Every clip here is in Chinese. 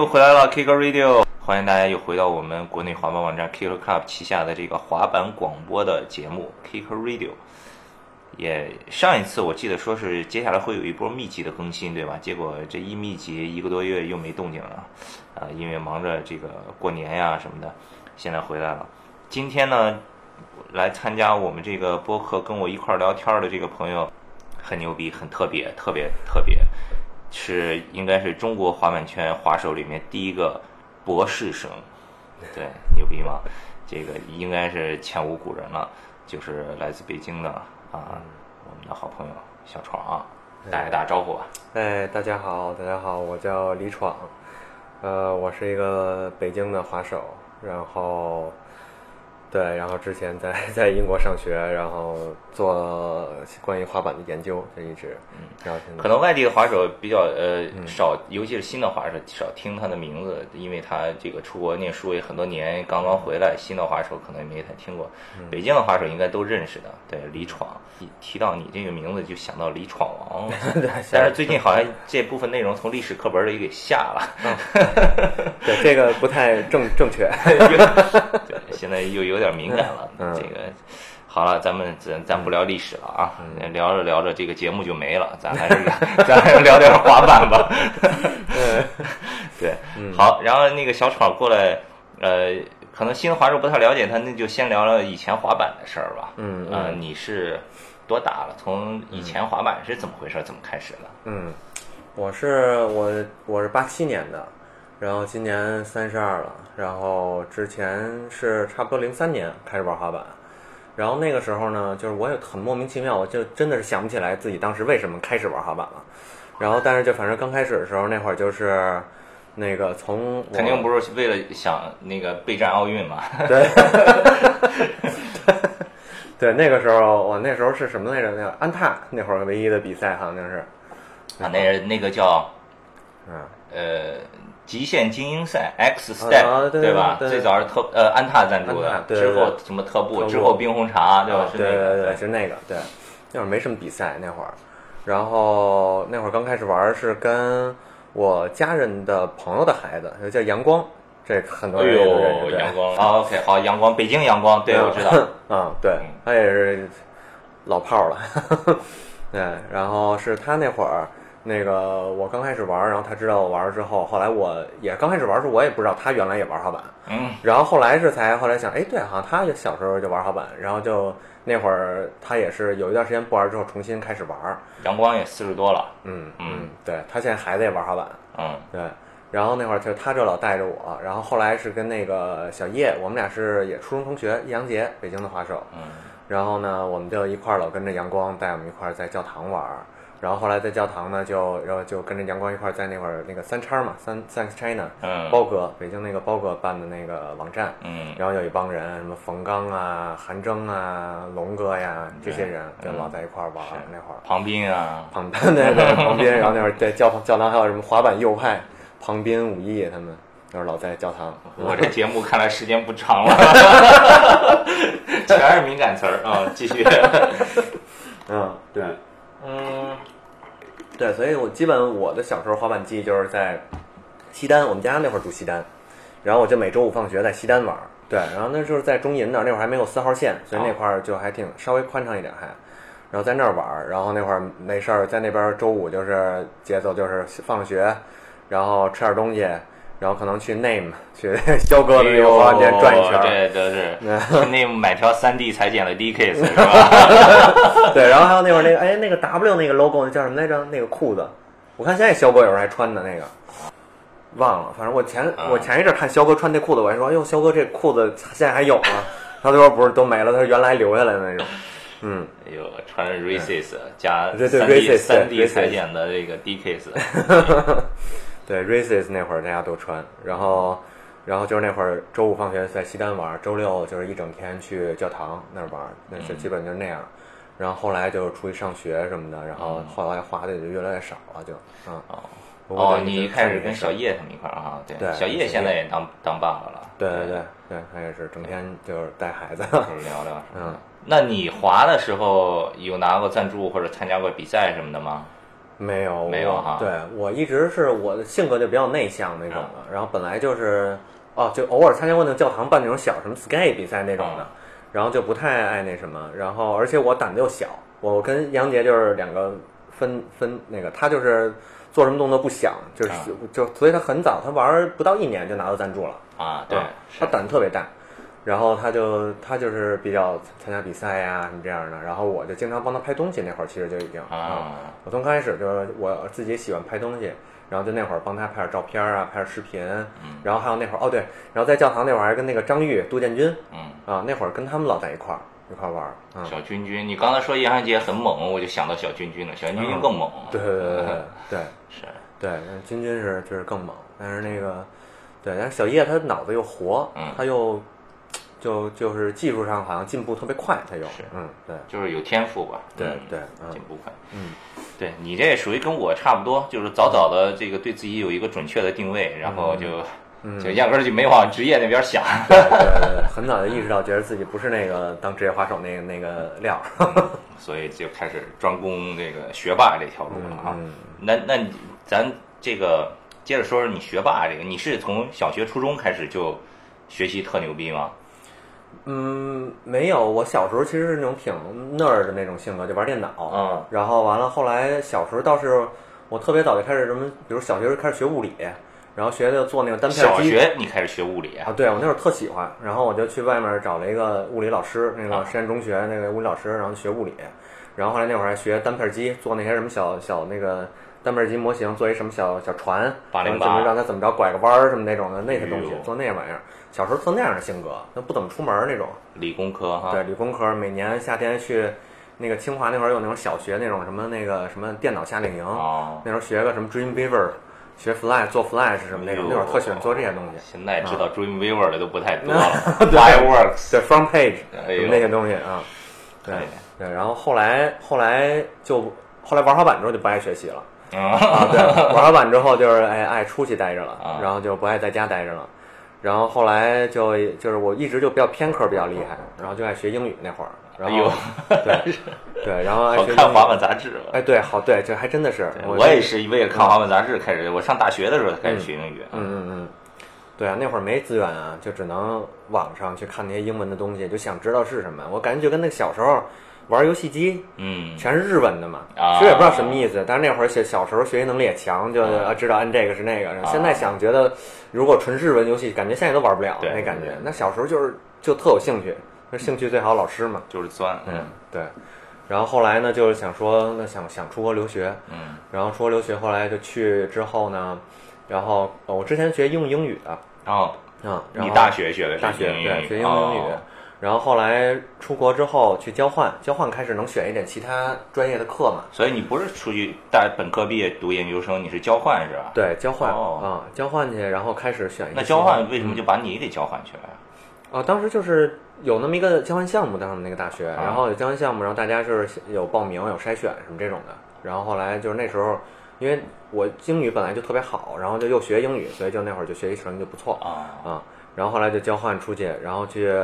又回来了，Kicker Radio，欢迎大家又回到我们国内滑板网站 Kicker Club 旗下的这个滑板广播的节目 Kicker Radio。也上一次我记得说是接下来会有一波密集的更新，对吧？结果这一密集一个多月又没动静了，啊，因为忙着这个过年呀什么的，现在回来了。今天呢，来参加我们这个播客跟我一块聊天的这个朋友很牛逼，很特别，特别特别，是应该是中国滑板圈滑手里面第一个博士生，对，牛逼吗？这个应该是前无古人了，就是来自北京的。啊，我们的好朋友小闯啊，打个打招呼吧。哎，大家好，大家好，我叫李闯，呃，我是一个北京的滑手，然后。对，然后之前在在英国上学，然后做关于滑板的研究，就一直，嗯，然后可能外地的滑手比较呃少，尤其是新的滑手少听他的名字，因为他这个出国念书也很多年，刚刚回来，新的滑手可能也没太听过。北京的滑手应该都认识的，对李闯，提到你这个名字就想到李闯王，但是最近好像这部分内容从历史课本里给下了，对这个不太正正确，对，现在又有。有点敏感了，这个好了，咱们咱咱不聊历史了啊，聊着聊着这个节目就没了，咱还是咱还是聊点滑板吧。对，好，然后那个小闯过来，呃，可能新的滑手不太了解他，那就先聊聊以前滑板的事儿吧。嗯嗯，你是多大了？从以前滑板是怎么回事？怎么开始的？嗯，我是我我是八七年的。然后今年三十二了，然后之前是差不多零三年开始玩滑板，然后那个时候呢，就是我也很莫名其妙，我就真的是想不起来自己当时为什么开始玩滑板了。然后但是就反正刚开始的时候那会儿就是那个从肯定不是为了想那个备战奥运嘛。对，对，那个时候我那时候是什么来着？那个安踏那会儿唯一的比赛好像是啊，那那个叫嗯呃。极限精英赛 X Step 对吧？最早是特呃安踏赞助的，之后什么特步，之后冰红茶对吧？是那个，对，是那个，对。那会儿没什么比赛那会儿，然后那会儿刚开始玩是跟我家人的朋友的孩子，叫阳光，这很多人都认识。阳光啊，OK，好，阳光，北京阳光，对，我知道。嗯，对，他也是老炮儿了。对，然后是他那会儿。那个我刚开始玩，然后他知道我玩之后，后来我也刚开始玩的时候，我也不知道他原来也玩滑板。嗯。然后后来是才后来想，哎，对，好像他小时候就玩滑板，然后就那会儿他也是有一段时间不玩之后重新开始玩。阳光也四十多了。嗯嗯，对他现在孩子也玩滑板。嗯，对。然后那会儿就他就老带着我，然后后来是跟那个小叶，我们俩是也初中同学，易阳杰，北京的滑手。嗯。然后呢，我们就一块儿老跟着阳光带我们一块儿在教堂玩。然后后来在教堂呢，就然后就跟着阳光一块儿在那会儿那个三叉嘛，三 Thanks China，嗯，包哥，北京那个包哥办的那个网站，嗯，然后有一帮人，什么冯刚啊、韩征啊、龙哥呀，这些人就老在一块儿玩那会儿。庞斌啊，庞斌对对，庞斌，然后那会儿在教堂教堂还有什么滑板右派，庞斌、武艺他们，那会儿老在教堂。我这节目看来时间不长了，全是敏感词儿啊，继续。嗯，对。嗯，对，所以我基本我的小时候滑板记忆就是在西单，我们家那会儿住西单，然后我就每周五放学在西单玩。对，然后那时候在中银那儿，那会儿还没有四号线，所以那块儿就还挺稍微宽敞一点还。然后在那儿玩，然后那会儿没事儿在那边周五就是节奏就是放学，然后吃点东西。然后可能去 Name 去肖哥的那个滑板店转一圈，对，都是 去 Name 买条三 D 裁剪的 D Case 是吧？对，然后还有那会儿那个哎那个 W 那个 logo 那叫什么来着？那个裤子，我看现在肖哥有时候还穿的那个，忘了。反正我前我前一阵看肖哥穿那裤子，我还说哎呦肖哥这裤子现在还有吗。他说不是都没了，他说原来留下来的那种。嗯，哎呦，穿 Races 加三 D 三 D 裁剪的这个 D Case。对，races 那会儿大家都穿，然后，然后就是那会儿周五放学在西单玩，周六就是一整天去教堂那儿玩，那是基本就是那样。然后后来就是出去上学什么的，然后后来滑的也就越来越少了，就，嗯。哦。哦，你一开始跟小叶他们一块儿啊？对。小叶现在也当当爸爸了。对对对对，他也是整天就是带孩子。就是聊聊。嗯。那你滑的时候有拿过赞助或者参加过比赛什么的吗？没有，没有哈。对我一直是我的性格就比较内向那种的，然后本来就是哦，就偶尔参加过那个教堂办那种小什么 sky 比赛那种的，然后就不太爱那什么，然后而且我胆子又小，我跟杨杰就是两个分分那个，他就是做什么动作不响，就是就所以他很早，他玩不到一年就拿到赞助了。啊，对，他胆子特别大。然后他就他就是比较参加比赛呀什么这样的，然后我就经常帮他拍东西。那会儿其实就已经啊，我从开始就是我自己喜欢拍东西，然后就那会儿帮他拍点照片啊，拍点视频。嗯，然后还有那会儿哦对，然后在教堂那会儿还跟那个张玉、杜建军，嗯啊那会儿跟他们老在一块儿一块儿玩。小君君，你刚才说杨汉杰很猛，我就想到小君君了。小君君更猛。对对对对对，是，对，君君是就是更猛，但是那个对，但是小叶他脑子又活，他又。就就是技术上好像进步特别快，他有，嗯，对，就是有天赋吧，对对，进步快，嗯，对你这属于跟我差不多，就是早早的这个对自己有一个准确的定位，然后就就压根儿就没往职业那边想，对对对，很早就意识到，觉得自己不是那个当职业滑手那个那个料，所以就开始专攻这个学霸这条路了啊。那那咱这个接着说说你学霸这个，你是从小学初中开始就学习特牛逼吗？嗯，没有。我小时候其实是那种挺 nerd 的那种性格，就玩电脑。嗯。然后完了，后来小时候倒是我特别早就开始什么，比如小学开始学物理，然后学的做那个单片机。小学你开始学物理啊？对，我那会儿特喜欢，然后我就去外面找了一个物理老师，那个实验中学那个物理老师，然后学物理。然后后来那会儿还学单片机，做那些什么小小那个单片机模型，做一什么小小船，怎么让它怎么着拐个弯儿什么那种的那些东西，做那玩意儿。小时候特那样的性格，那不怎么出门那种。理工科哈。对，理工科，每年夏天去那个清华那会儿有那种小学那种什么那个什么电脑夏令营，那时候学个什么 Dreamweaver，学 Flash 做 Flash 什么那种，那会儿特喜欢做这些东西。现在知道 Dreamweaver 的都不太多了。Fireworks，对，Front Page，那些东西啊。对对，然后后来后来就后来玩滑板之后就不爱学习了。啊，对，玩滑板之后就是爱爱出去待着了，然后就不爱在家待着了。然后后来就就是我一直就比较偏科比较厉害，然后就爱学英语那会儿。然后对 对，然后爱学看滑板杂志。哎，对，好对，这还真的是。我也是为了看滑板杂志开始，我上大学的时候才开始学英语。嗯嗯嗯，对啊，那会儿没资源啊，就只能网上去看那些英文的东西，就想知道是什么。我感觉就跟那小时候。玩游戏机，嗯，全是日文的嘛，其实也不知道什么意思。但是那会儿小小时候学习能力也强，就知道按这个是那个。现在想觉得，如果纯日文游戏，感觉现在都玩不了那感觉。那小时候就是就特有兴趣，那兴趣最好老师嘛，就是钻。嗯，对。然后后来呢，就是想说，那想想出国留学，嗯，然后出国留学，后来就去之后呢，然后我之前学用英语的，哦，啊，你大学学的大学对学英英语。然后后来出国之后去交换，交换开始能选一点其他专业的课嘛？所以你不是出去大本科毕业读研究生，你是交换是吧？对，交换啊，交换去，然后开始选。那交换为什么就把你给交换去了呀？啊，当时就是有那么一个交换项目，当时那个大学，然后有交换项目，然后大家就是有报名、有筛选什么这种的。然后后来就是那时候，因为我英语本来就特别好，然后就又学英语，所以就那会儿就学习成绩就不错啊啊。然后后来就交换出去，然后去。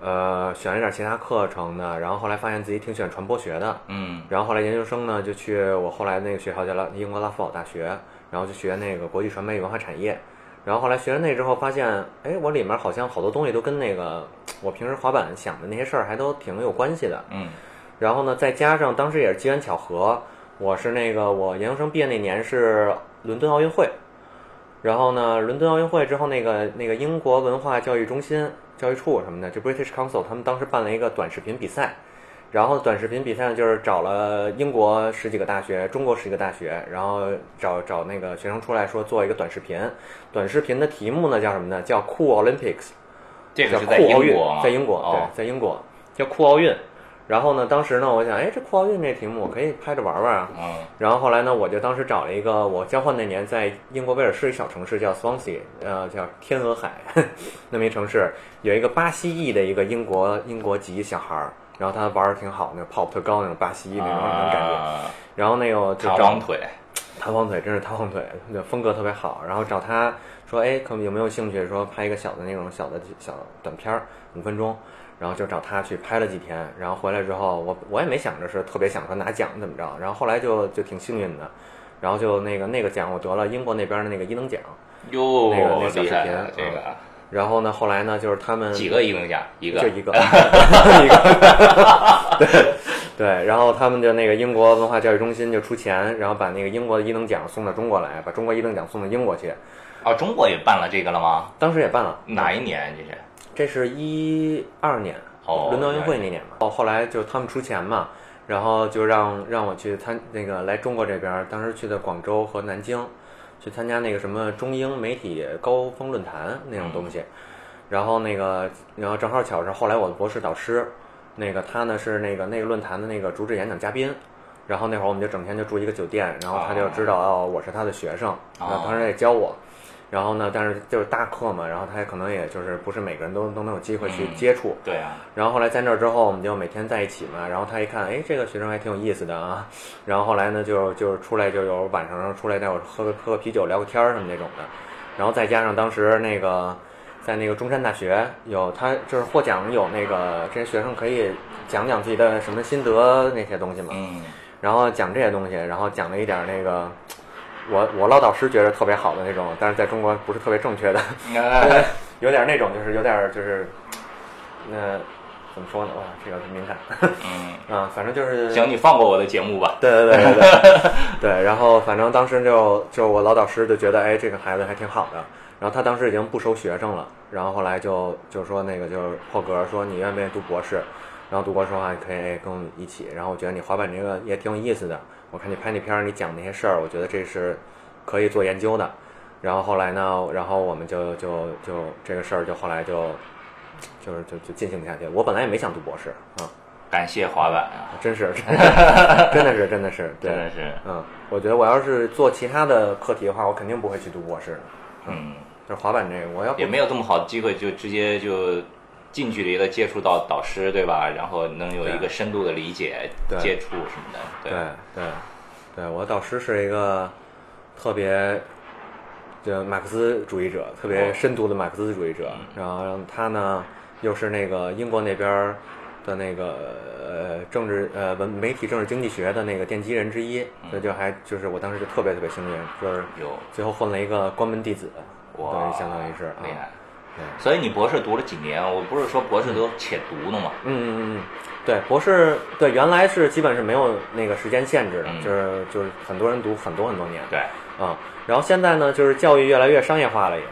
呃，选了点其他课程的，然后后来发现自己挺喜欢传播学的，嗯，然后后来研究生呢，就去我后来那个学校叫拉英国拉夫堡大学，然后就学那个国际传媒与文化产业，然后后来学了那之后发现，哎，我里面好像好多东西都跟那个我平时滑板想的那些事儿还都挺有关系的，嗯，然后呢，再加上当时也是机缘巧合，我是那个我研究生毕业那年是伦敦奥运会，然后呢，伦敦奥运会之后那个那个英国文化教育中心。教育处什么的，就 British Council，他们当时办了一个短视频比赛，然后短视频比赛呢，就是找了英国十几个大学、中国十几个大学，然后找找那个学生出来说做一个短视频，短视频的题目呢叫什么呢？叫酷 Olympics，这个是在英国，在英国，对，在英国叫酷奥运。然后呢，当时呢，我想，哎，这酷奥运这题目我可以拍着玩玩啊。嗯。然后后来呢，我就当时找了一个，我交换那年在英国威尔士一小城市叫 Swansea，呃，叫天鹅海 那么一城市，有一个巴西裔的一个英国英国籍小孩儿，然后他玩的挺好，那跑特高那种巴西裔那种那种感觉。然后那个就弹簧腿，弹簧腿真是弹簧腿，那风格特别好。然后找他说，哎，可有没有兴趣说拍一个小的那种小的小短片儿，五分钟。然后就找他去拍了几天，然后回来之后，我我也没想着是特别想说拿奖怎么着，然后后来就就挺幸运的，然后就那个那个奖我得了英国那边的那个一等奖，哟，那个那个小视频这个然后呢，后来呢，就是他们几个一等奖，一个就一个，一个，对对，然后他们就那个英国文化教育中心就出钱，然后把那个英国的一等奖送到中国来，把中国一等奖送到英国去，哦，中国也办了这个了吗？当时也办了，哪一年这是？这是一二年，哦伦敦奥运会那年嘛。哦，后来就他们出钱嘛，然后就让让我去参那个来中国这边，当时去的广州和南京，去参加那个什么中英媒体高峰论坛那种东西。然后那个，然后正好巧是后来我的博士导师，那个他呢是那个那个论坛的那个主旨演讲嘉宾。然后那会儿我们就整天就住一个酒店，然后他就知道哦我是他的学生，然后当时也教我。然后呢，但是就是大课嘛，然后他也可能也就是不是每个人都都能有机会去嗯接触。对啊，然后后来在那儿之后，我们就每天在一起嘛。然后他一看，哎，这个学生还挺有意思的啊。然后后来呢，就就是出来就有晚上出来带我喝个喝个啤酒聊个天儿什么那种的。然后再加上当时那个在那个中山大学有他就是获奖有那个这些学生可以讲讲自己的什么心得那些东西嘛。嗯，然后讲这些东西，然后讲了一点那个我我老导师觉得特别好的那种，但是在中国不是特别正确的。哎 有点那种，就是有点就是，那、怎么说呢？哇，这个很敏感。嗯，啊，反正就是行，你放过我的节目吧。对对对对对 对。然后反正当时就就我老导师就觉得，哎，这个孩子还挺好的。然后他当时已经不收学生了，然后后来就就说那个就是破格说你愿不愿意读博士？然后读博士的话，你可以哎跟我们一起。然后我觉得你滑板这个也挺有意思的，我看你拍那片儿，你讲那些事儿，我觉得这是可以做研究的。然后后来呢，然后我们就就就这个事儿就后来就就是就就进行不下去。我本来也没想读博士啊，感谢滑板啊，真是 真的是真的是真的是，嗯，我觉得我要是做其他的课题的话，我肯定不会去读博士的。嗯，就是滑板这个，我要也没有这么好的机会，就直接就近距离的接触到导师，对吧？然后能有一个深度的理解、对接触什么的，对对对，我导师是一个特别就马克思主义者，特别深度的马克思主义者。然后他呢，又是那个英国那边的那个呃政治呃文媒体政治经济学的那个奠基人之一，所以就还就是我当时就特别特别幸运，就是有最后混了一个关门弟子，哇等于相当于是啊厉害。对所以你博士读了几年？我不是说博士都且读呢吗？嗯嗯嗯，对，博士对原来是基本是没有那个时间限制的，嗯。就是就是很多人读很多很多年，对，啊、然后现在呢，就是教育越来越商业化了也，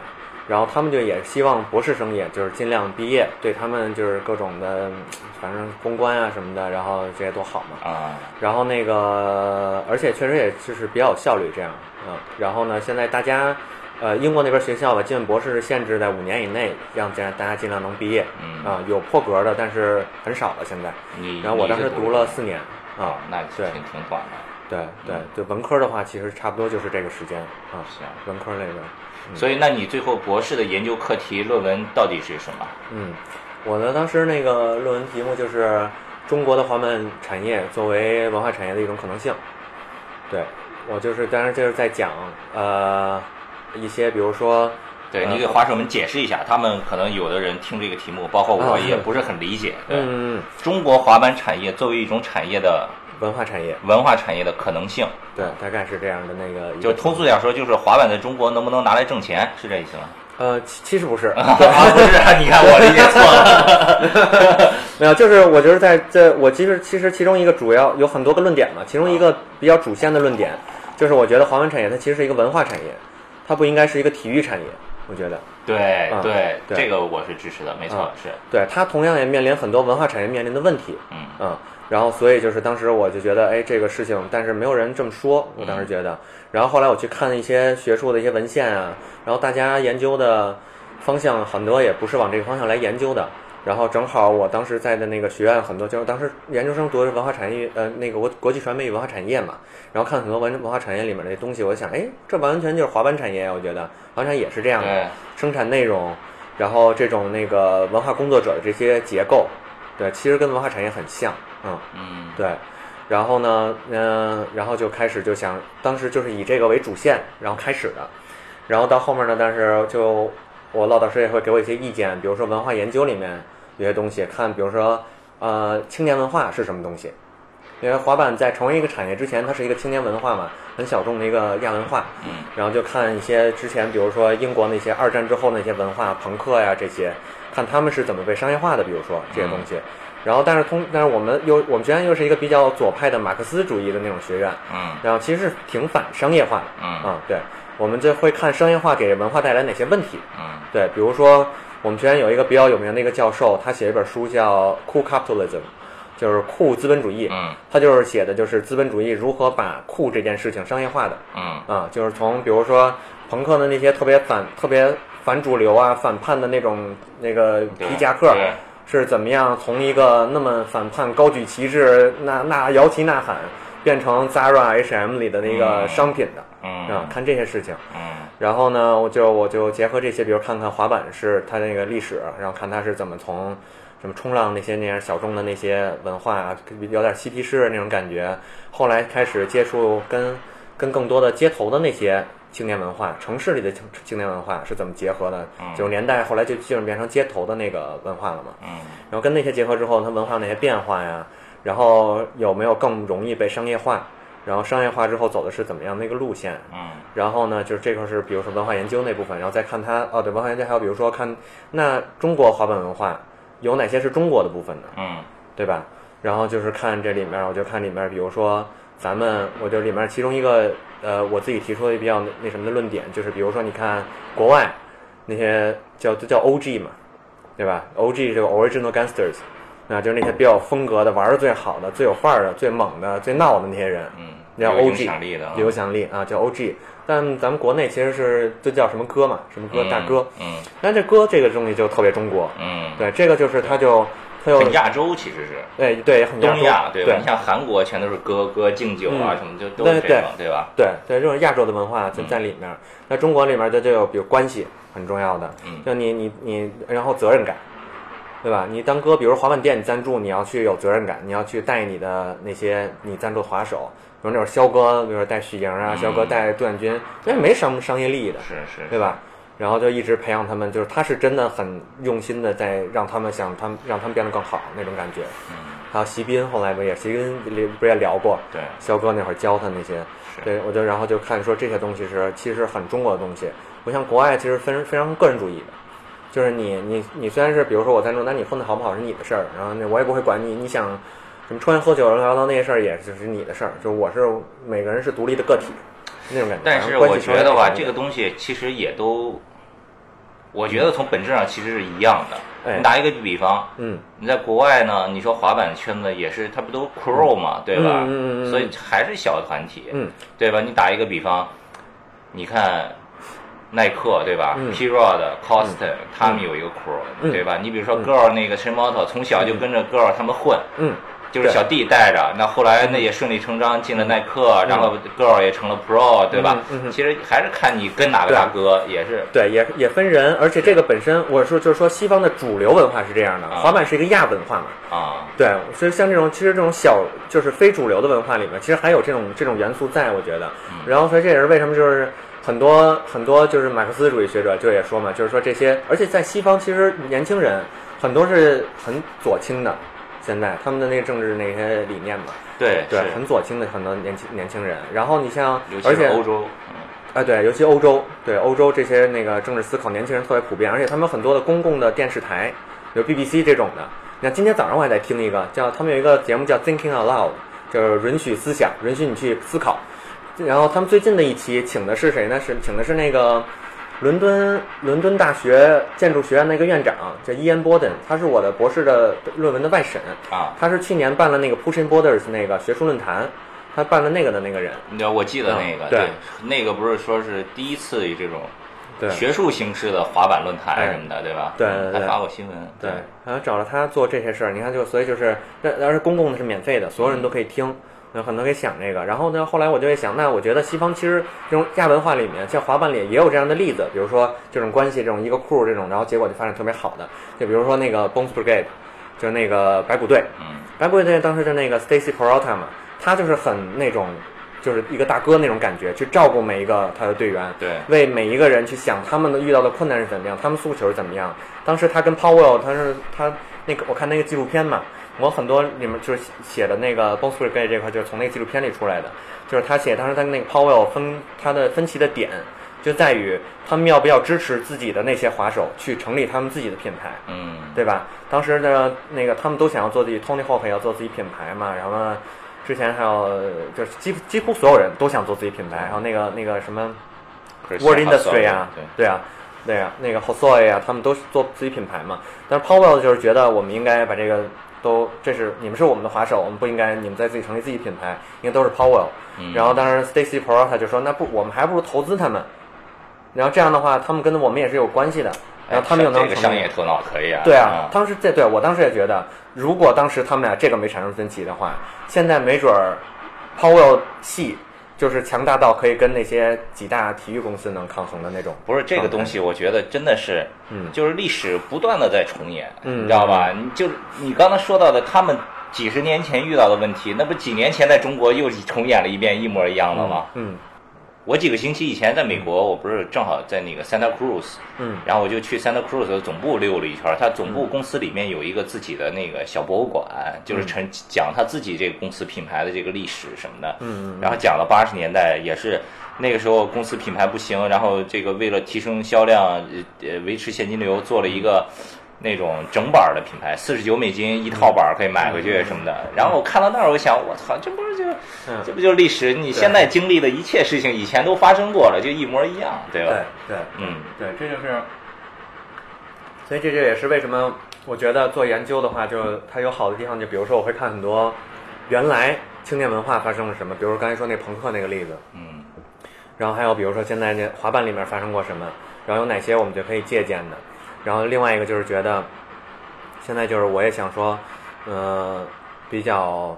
然后他们就也希望博士生也就是尽量毕业，对他们就是各种的，嗯反正公关啊什么的，然后这些多好嘛。啊，然后那个，而且确实也就是比较有效率这样，嗯，然后呢，现在大家，呃，英国那边学校吧，基本博士限制在五年以内，让大家大家尽量能毕业，嗯啊、有破格的，但是很少了现在。你然后我当时读了四年，啊、啊，那对挺挺短的。对对对，文科的话其实差不多就是这个时间啊，是啊文科类的，所以，那你最后博士的研究课题论文到底是什么？嗯，我呢当时那个论文题目就是中国的滑板产业作为文化产业的一种可能性。对，我就是当然就是在讲呃一些比如说对呃你给滑手们解释一下，他们可能有的人听这个题目，包括我啊也不是很理解。嗯中国滑板产业作为一种产业的文化产业，文化产业的可能性，对，大概是这样的那个就通俗点说，就是滑板在中国能不能拿来挣钱，是这意思吗？呃其其实不是，啊，不是，你看我理解错了。没有，就是我觉得在在，我其实其实其中一个主要有很多个论点嘛，其中一个比较主线的论点，就是我觉得滑板产业它其实是一个文化产业，它不应该是一个体育产业。我觉得，嗯对对，对这个我是支持的，没错，是，对它同样也面临很多文化产业面临的问题。嗯嗯，然后所以就是当时我就觉得，哎，这个事情，但是没有人这么说，我当时觉得。然后后来我去看一些学术的一些文献啊，然后大家研究的方向很多也不是往这个方向来研究的。然后正好我当时在的那个学院很多，就是当时研究生读的是文化产业，呃，那个国国际传媒与文化产业嘛。然后看很多文文化产业里面的东西，我想，哎，这完全就是滑板产业，我觉得滑板产业也是这样的。生产内容，然后这种那个文化工作者的这些结构，对，其实跟文化产业很像，嗯，嗯对。然后呢，嗯、然后就开始就想，当时就是以这个为主线，然后开始的。然后到后面呢，但是就我老导师也会给我一些意见，比如说文化研究里面，有些东西，看比如说呃青年文化是什么东西。因为滑板在成为一个产业之前，它是一个青年文化嘛，很小众的一个亚文化。嗯。然后就看一些之前，比如说英国那些二战之后那些文化，朋克呀这些，看他们是怎么被商业化的，比如说这些东西。然后，但是通，但是我们又我们学院又是一个比较左派的马克思主义的那种学院，嗯，然后其实是挺反商业化的，嗯，啊，对，我们就会看商业化给文化带来哪些问题，嗯，对，比如说我们学院有一个比较有名的一个教授，他写一本书叫《Cool Capitalism》，就是酷资本主义，嗯，他就是写的就是资本主义如何把酷这件事情商业化的，嗯，啊，就是从比如说朋克的那些特别反、特别反主流啊、反叛的那种那个皮夹克。是怎么样从一个那么反叛、高举旗帜、那那摇旗呐喊，变成 Zara、H&M 里的那个商品的？嗯，啊，看这些事情。嗯，然后呢，我就我就结合这些，比如看看滑板是它那个历史，然后看它是怎么从什么冲浪那些那样小众的那些文化啊，有点嬉皮士那种感觉，后来开始接触跟跟更多的街头的那些。青年文化，城市里的青青年文化是怎么结合的？九十年代后来就基本变成街头的那个文化了嘛。嗯，然后跟那些结合之后，它文化那些变化呀，然后有没有更容易被商业化？然后商业化之后走的是怎么样的一个路线？嗯，然后呢，就是这块是比如说文化研究那部分，然后再看它哦，对，文化研究还有比如说看那中国滑板文化有哪些是中国的部分呢？嗯，对吧？然后就是看这里面，我就看里面，比如说咱们，我就里面其中一个。呃，我自己提出的比较那什么的论点，就是比如说，你看国外那些叫都叫 O.G. 嘛，对吧？O.G. 这个 Original Gangsters，啊，就是那些比较风格的、玩的最好的、最有范儿的、最猛的、最闹的那些人，嗯，叫 O.G. 有影响力的，有影响力啊，叫 O.G. 但咱们国内其实是都叫什么哥嘛，什么哥大哥，嗯，但这哥这个东西就特别中国，嗯，对，这个就是他就。很亚洲，其实是，对对，很东亚，对吧？你像韩国，全都是歌歌敬酒啊，什么就都是这种，对吧？对对，这种亚洲的文化就在里面。那中国里面的就有，比如关系很重要的，嗯就你你你，然后责任感，对吧？你当哥，比如滑板店，你赞助，你要去有责任感，你要去带你的那些你赞助滑手，比如那会儿肖哥，比如说带许莹啊，肖哥带杜彦军，那没什么商业利益的，是是，对吧？然后就一直培养他们，就是他是真的很用心的在让他们想他们让他们变得更好那种感觉。嗯，还有席斌后来不也席斌不也聊过？对，肖哥那会儿教他那些，对我就然后就看说这些东西是其实很中国的东西，不像国外其实分非常个人主义的，就是你你你虽然是比如说我赞助，那你混的好不好是你的事儿，然后那我也不会管你，你想什么抽烟喝酒乱七八糟那些事儿也就是你的事儿，就是我是每个人是独立的个体。那种感觉，但是我觉得吧，这个东西其实也都，我觉得从本质上其实是一样的。你打一个比方，嗯，你在国外呢，你说滑板圈子也是，它不都 pro 嘛，对吧？嗯嗯嗯。所以还是小团体，嗯，对吧？你打一个比方，你看耐克，对吧？P-Rod、Coston，他们有一个 crew，对吧？你比如说 Girl 那个 Shimoto，从小就跟着 Girl 他们混，嗯。就是小弟带着，那后来那也顺理成章进了耐克，然后 girl 也成了 pro，对吧？其实还是看你跟哪个大哥，也是。对，也也分人，而且这个本身，我说就是说西方的主流文化是这样的，滑板是一个亚文化嘛，啊，对，所以像这种其实这种小就是非主流的文化里面，其实还有这种这种元素在，我觉得。然后所以这也是为什么就是很多很多就是马克思主义学者就也说嘛，就是说这些，而且在西方其实年轻人很多是很左倾的。现在他们的那个政治那些理念嘛，对对，很左倾的很多年轻年轻人。然后你像，而且欧洲，哎对，尤其欧洲，对欧洲这些那个政治思考年轻人特别普遍，而且他们很多的公共的电视台，有 BBC 这种的。你看今天早上我还在听一个叫他们有一个节目叫 Thinking Aloud，就是允许思想，允许你去思考。然后他们最近的一期请的是谁呢？是请的是那个。伦敦伦敦大学建筑学院那个院长叫伊恩·波登，他是我的博士的论文的外审啊。他是去年办了那个 Pushing Borders 那个学术论坛，他办了那个的那个人。我记得那个，对，那个不是说是第一次以这种对学术形式的滑板论坛什么的，对吧？对，还发过新闻。对，然后找了他做这些事儿，你看就所以就是，而是公共的是免费的，所有人都可以听。有很多可以想这个，然后呢，后来我就会想，那我觉得西方其实这种亚文化里面，像滑板里也有这样的例子，比如说这种关系，这种一个库这种，然后结果就发展特别好的，就比如说那个 Bones Brigade，就是那个白骨队，嗯，白骨队当时就那个 Stacy Peralta 嘛，他就是很那种，就是一个大哥那种感觉，去照顾每一个他的队员，对，为每一个人去想他们的遇到的困难是怎么样，他们诉求是怎么样。当时他跟 Powell，他是他那个我看那个纪录片嘛，我很多里面就是写的那个 b o s s Brigade 这块，就是从那个纪录片里出来的，就是他写当时他那个 Powell 分他的分歧的点。就在于他们要不要支持自己的那些滑手去成立他们自己的品牌，嗯，对吧？当时的那个他们都想要做自己，Tony Hawk 也要做自己品牌嘛。然后之前还有就是几几乎所有人都想做自己品牌。然后那个那个什么 Word Industry 啊，对啊，对啊，那个 Hosoy 啊，他们都做自己品牌嘛。但是 Powell 就是觉得我们应该把这个都，这是你们是我们的滑手，我们不应该你们在自己成立自己品牌，因为都是 Powell。然后当时 Stacy 他就说，那不我们还不如投资他们。然后这样的话，他们跟我们也是有关系的。然后他们又能这个商业头脑可以啊。对啊，当时这对我当时也觉得，如果当时他们俩这个没产生分歧的话，现在没准儿，Powell 系就是强大到可以跟那些几大体育公司能抗衡的那种。不是这个东西，我觉得真的是，嗯，就是历史不断的在重演，嗯，你知道吧？你就你刚才说到的，他们几十年前遇到的问题，那不几年前在中国又重演了一遍，一模一样的吗？嗯。我几个星期以前在美国，我不是正好在那个 Santa Cruz，嗯，然后我就去 Santa Cruz 的总部溜了一圈。他总部公司里面有一个自己的那个小博物馆，就是陈讲他自己这个公司品牌的这个历史什么的，嗯，然后讲了八十年代，也是那个时候公司品牌不行，然后这个为了提升销量，呃，维持现金流，做了一个。那种整板的品牌，四十九美金一套板可以买回去什么的。然后我看到那儿，我想，我操，这不是就，这不就是历史？你现在经历的一切事情，以前都发生过了，就一模一样，对吧？对对，嗯，对，这就是。所以这这也是为什么我觉得做研究的话，就它有好的地方。就比如说，我会看很多原来青年文化发生了什么，比如刚才说那朋克那个例子，嗯。然后还有比如说现在那滑板里面发生过什么，然后有哪些我们就可以借鉴的。然后另外一个就是觉得，现在就是我也想说，呃，比较，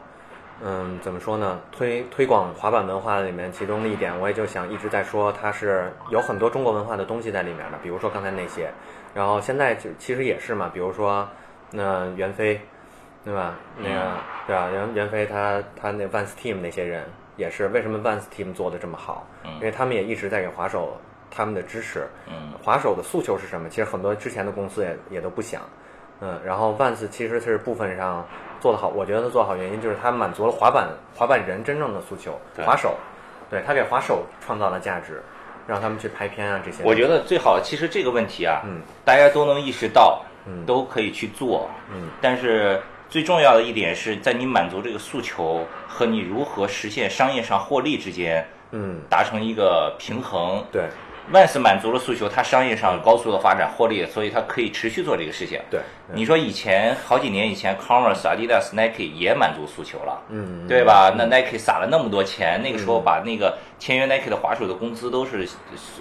嗯，怎么说呢？推推广滑板文化里面其中的一点，我也就想一直在说，它是有很多中国文化的东西在里面的。比如说刚才那些，然后现在就其实也是嘛。比如说那袁飞，对吧？那个对吧？袁袁飞他他那 Vans Team 那些人也是，为什么 Vans Team 做的这么好？因为他们也一直在给滑手。他们的支持，嗯，滑手的诉求是什么？其实很多之前的公司也也都不想，嗯，然后 Vans 其实是部分上做得好，我觉得做好原因就是他满足了滑板滑板人真正的诉求，滑手，对他给滑手创造了价值，让他们去拍片啊这些。我觉得最好，其实这个问题啊，嗯，大家都能意识到，嗯，都可以去做，嗯，但是最重要的一点是在你满足这个诉求和你如何实现商业上获利之间，嗯，达成一个平衡，对。Vans 满足了诉求，它商业上高速的发展获利，所以它可以持续做这个事情。对，你说以前好几年以前，Converse、Adidas、Nike 也满足诉求了，嗯，对吧？那 Nike 撒了那么多钱，那个时候把那个签约 Nike 的滑手的工资都是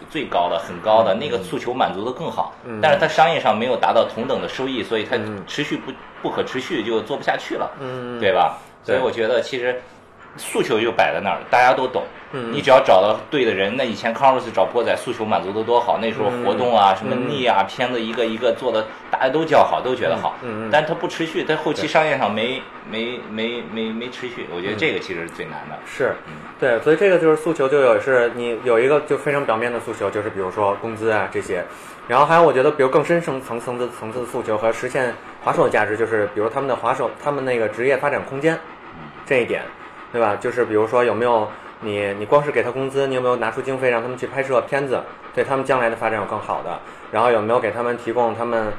最高的，很高的，那个诉求满足的更好。但是它商业上没有达到同等的收益，所以它持续不不可持续就做不下去了，嗯，对吧？所以我觉得其实。诉求就摆在那儿，大家都懂。嗯，你只要找到对的人，那以前 Converse 找波仔诉求满足的多好，那时候活动啊，什么腻啊，片子一个一个做的，大家都叫好，都觉得好。嗯嗯但它不持续，在后期商业上没没没没没持续，我觉得这个其实是最难的。是，对，所以这个就是诉求，就有是你有一个就非常表面的诉求，就是比如说工资啊这些，然后还有我觉得比如更深层层层次层次的诉求和实现滑手的价值，就是比如他们的滑手他们那个职业发展空间，这一点。对吧？就是比如说，有没有你？你光是给他工资，你有没有拿出经费让他们去拍摄片子？对他们将来的发展有更好的。然后有没有给他们提供他们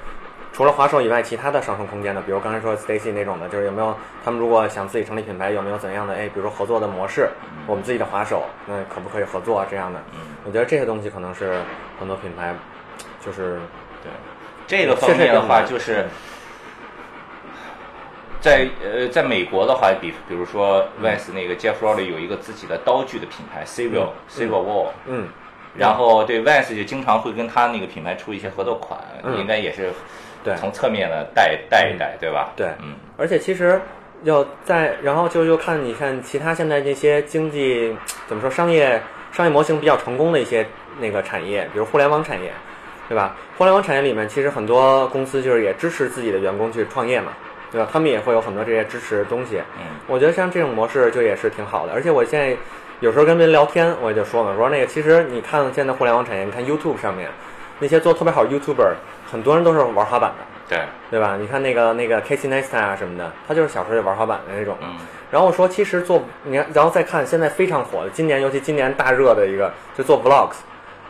除了滑手以外其他的上升空间的？比如刚才说 Stacy 那种的，就是有没有他们如果想自己成立品牌，有没有怎样的？哎，比如说合作的模式，我们自己的滑手，那可不可以合作啊？这样的？我觉得这些东西可能是很多品牌就是对这个方面的话，就是。在呃，在美国的话，比比如说 Vans 那个 Jeff Rowley 有一个自己的刀具的品牌 Civil Civil War，嗯，然后对 Vans 就经常会跟他那个品牌出一些合作款，应该也是对从侧面的带带一带，对吧？对，嗯，而且其实要在，然后就又看你看其他现在这些经济怎么说商业商业模型比较成功的一些那个产业，比如互联网产业，对吧？互联网产业里面其实很多公司就是也支持自己的员工去创业嘛。对吧？他们也会有很多这些支持的东西。嗯，我觉得像这种模式就也是挺好的。而且我现在有时候跟别人聊天，我也就说嘛，说那个其实你看现在互联网产业，你看 YouTube 上面那些做特别好 YouTuber，很多人都是玩滑板的。对对吧？你看那个那个 Casey Neistat 啊什么的，他就是小时候就玩滑板的那种。嗯然后我说，其实做你看，然后再看现在非常火的，今年尤其今年大热的一个，就做 vlogs，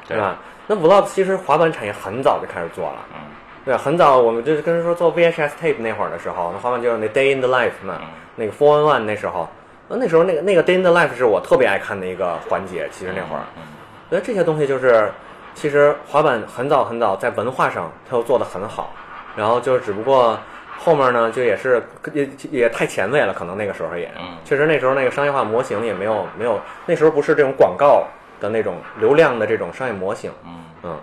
对吧？那 vlogs 其实滑板产业很早就开始做了，嗯对？很早我们就是跟人说做 VHS tape 那会儿的时候，那滑板就是那 Day in the Life 嘛，嗯。那个 Four One One 那时候，那那时候那个那个 Day in the Life 是我特别爱看的一个环节，其实那会儿，嗯所以这些东西就是，其实滑板很早很早在文化上它又做得很好，然后就只不过后面呢就也是也也太前卫了，可能那个时候也，嗯。确实那时候那个商业化模型也没有没有，那时候不是这种广告的那种流量的这种商业模型，嗯。嗯，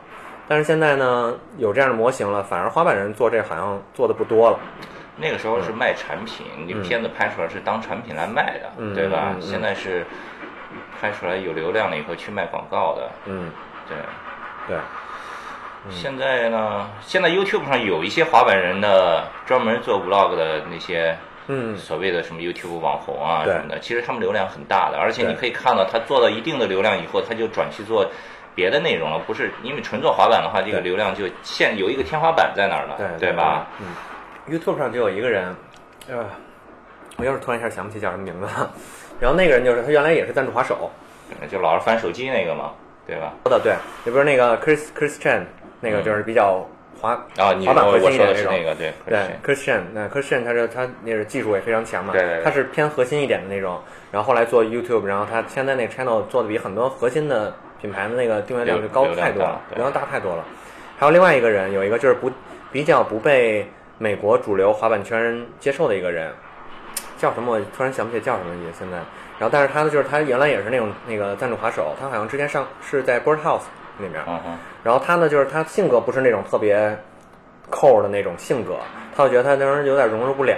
但是现在呢有这样的模型了，反而滑板人做这好像做的不多了，那个时候是卖产品，你片子拍出来是当产品来卖的，嗯对吧？现在是拍出来有流量了以后去卖广告的，嗯，对。对，现在呢，现在 YouTube 上有一些滑板人的专门做 Vlog 的那些嗯。所谓的什么 YouTube 网红啊对。什么的，其实他们流量很大的，而且你可以看到他做到一定的流量以后，他就转去做别的内容了，不是因为纯做滑板的话，这个流量就现有一个天花板在那儿了，对吧？？嗯，YouTube 上就有一个人，呃，我又是突然一下想不起叫什么名字了。然后那个人就是他原来也是赞助滑手，就老是翻手机那个嘛，对吧？说的对，也不是那个 Chris Chris Chan 那个就是比较滑啊，你滑板核心一点那种。的是那个，对对 Christian Christian，那 Christian 他是他那是技术也非常强嘛，对对对他是偏核心一点的那种，然后后来做 YouTube，然后他现在那个 channel 做的比很多核心的品牌的那个订阅量就高太多了流量大太多了。还有另外一个人，有一个就是不比较不被美国主流滑板圈接受的一个人，叫什么我突然想不起来叫什么也现在。然后但是他呢，就是他原来也是那种那个赞助滑手，他好像之前上是在 Birdhouse 里面，嗯，然后他呢，就是他性格不是那种特别扣的那种性格，他就觉得他那人有点融入不了，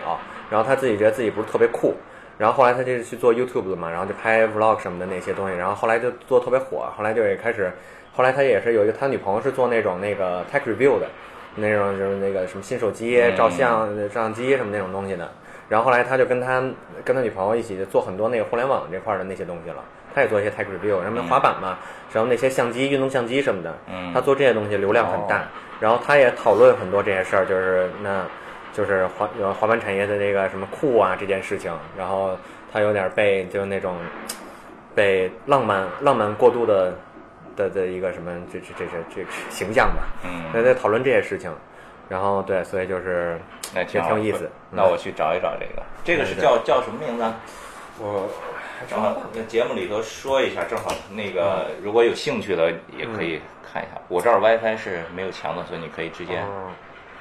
然后他自己觉得自己不是特别酷，然后后来他就去做 YouTube 了嘛，然后就拍 Vlog 什么的那些东西，然后后来就做特别火，后来就也开始，后来他也是有一个他女朋友是做那种那个 Tech Review 的，那种就是那个什么新手机、照相、照相机什么那种东西的，然后后来他就跟他跟他女朋友一起做很多那个互联网这块的那些东西了。他也做一些 tech review，然后滑板嘛，然后那些相机、运动相机什么的，他做这些东西流量很大。然后他也讨论很多这些事儿，就是那，就是滑呃滑板产业的那个什么酷啊这件事情。然后他有点被就那种被浪漫浪漫过度的的的一个什么这这这这这个形象吧。嗯，他在讨论这些事情。然后对，所以就是那也挺有意思。那我去找一找这个，这个是叫叫什么名字啊？我正好那节目里头说一下，正好那个如果有兴趣的也可以看一下。我这儿 WiFi 是没有墙的，所以你可以直接。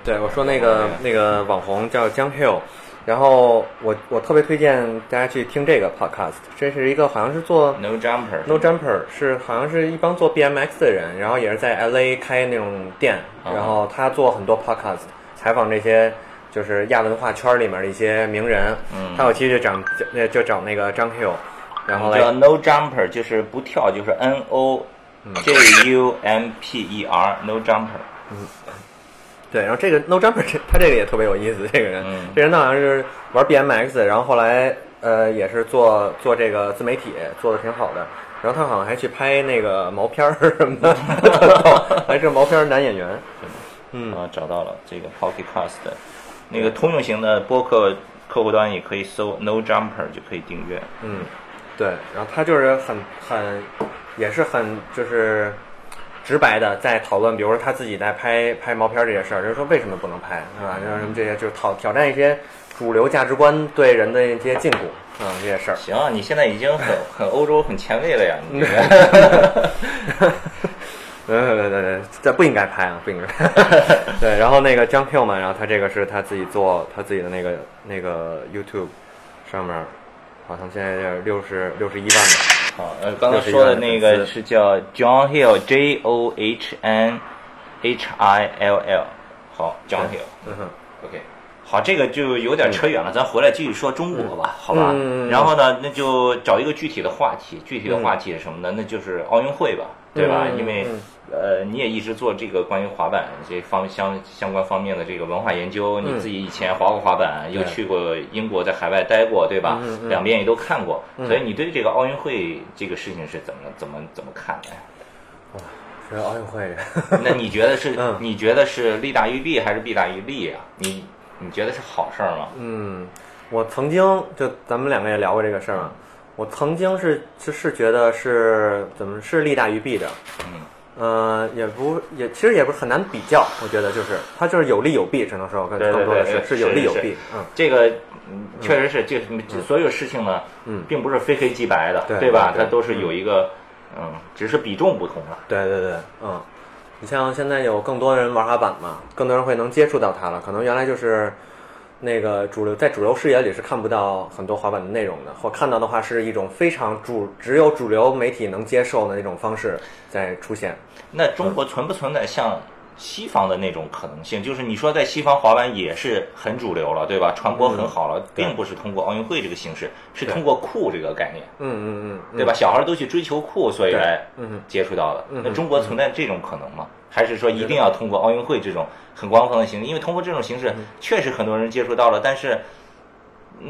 哦，对，我说那个那个网红叫江 Hill，然后我我特别推荐大家去听这个 podcast，这是一个好像是做 No Jumper。No Jumper，是好像是一帮做 BMX 的人，然后也是在 LA 开那种店，哦然后他做很多 podcast，采访这些就是亚文化圈里面的一些名人，嗯他有期就找那就找那个张 Hill，然后来叫 No Jumper，就是不跳，就是 N O J U M P E R，No Jumper。对，然后这个 No Jumper 这他这个也特别有意思，这个人，嗯这人他好像是玩 BMX，然后后来呃也是做做这个自媒体，做的挺好的。然后他好像还去拍那个毛片儿什么的，还是毛片儿男演员。嗯啊，找到了这个 Pocket Cast，那个通用型的播客客户端也可以搜 No Jumper 就可以订阅。嗯，对，然后他就是很很也是很就是直白的在讨论，比如说他自己在拍拍毛片儿这些事儿，就是说为什么不能拍，是吧？然后什么这些就是挑挑战一些主流价值观对人的一些禁锢嗯、这些事儿。行啊，你现在已经很很欧洲、很前卫了呀。你这个对对对对，这不应该拍啊，不应该拍。对，然后那个 John Hill 嘛，然后他这个是他自己做他自己的那个那个 YouTube 上面，好像现在是六十六十一万吧。好，呃，刚才说的那个是叫 John Hill，J O H N H I L L。好，John Hill。嗯哼，OK，好，这个就有点扯远了，咱回来继续说中国吧，好吧？嗯然后呢，那就找一个具体的话题，具体的话题是什么呢？那就是奥运会吧，对吧？嗯因为嗯呃，你也一直做这个关于滑板这方相相关方面的这个文化研究，你嗯自己以前滑过滑板，又去过英国，在海外待过，对吧？两边也都看过，嗯所以你对这个奥运会这个事情是怎么怎么怎么看的呀？是奥运会。那你觉得是？你觉得是利大于弊还是弊大于利啊？你你觉得是好事儿吗？嗯，我曾经就咱们两个也聊过这个事儿嘛。我曾经是是觉得是怎么是利大于弊的。嗯。呃，也不也其实也不是很难比较，我觉得就是它就是有利有弊，只能说更更多的是是有利有弊。嗯，这个确实是，就是所有事情呢，嗯，并不是非黑即白的，对吧？它都是有一个，嗯，只是比重不同了。对对对，嗯，你像现在有更多人玩滑板嘛，更多人会能接触到它了，可能原来就是。那个主流在主流视野里是看不到很多滑板的内容的，或看到的话是一种非常主只有主流媒体能接受的那种方式在出现。那中国存不存在像西方的那种可能性？就是你说在西方滑板也是很主流了，对吧？传播很好了，并不是通过奥运会这个形式，是通过酷这个概念。嗯嗯嗯，对吧？小孩都去追求酷，所以来接触到的。那中国存在这种可能吗？还是说一定要通过奥运会这种很官方的形式？因为通过这种形式，确实很多人接触到了，但是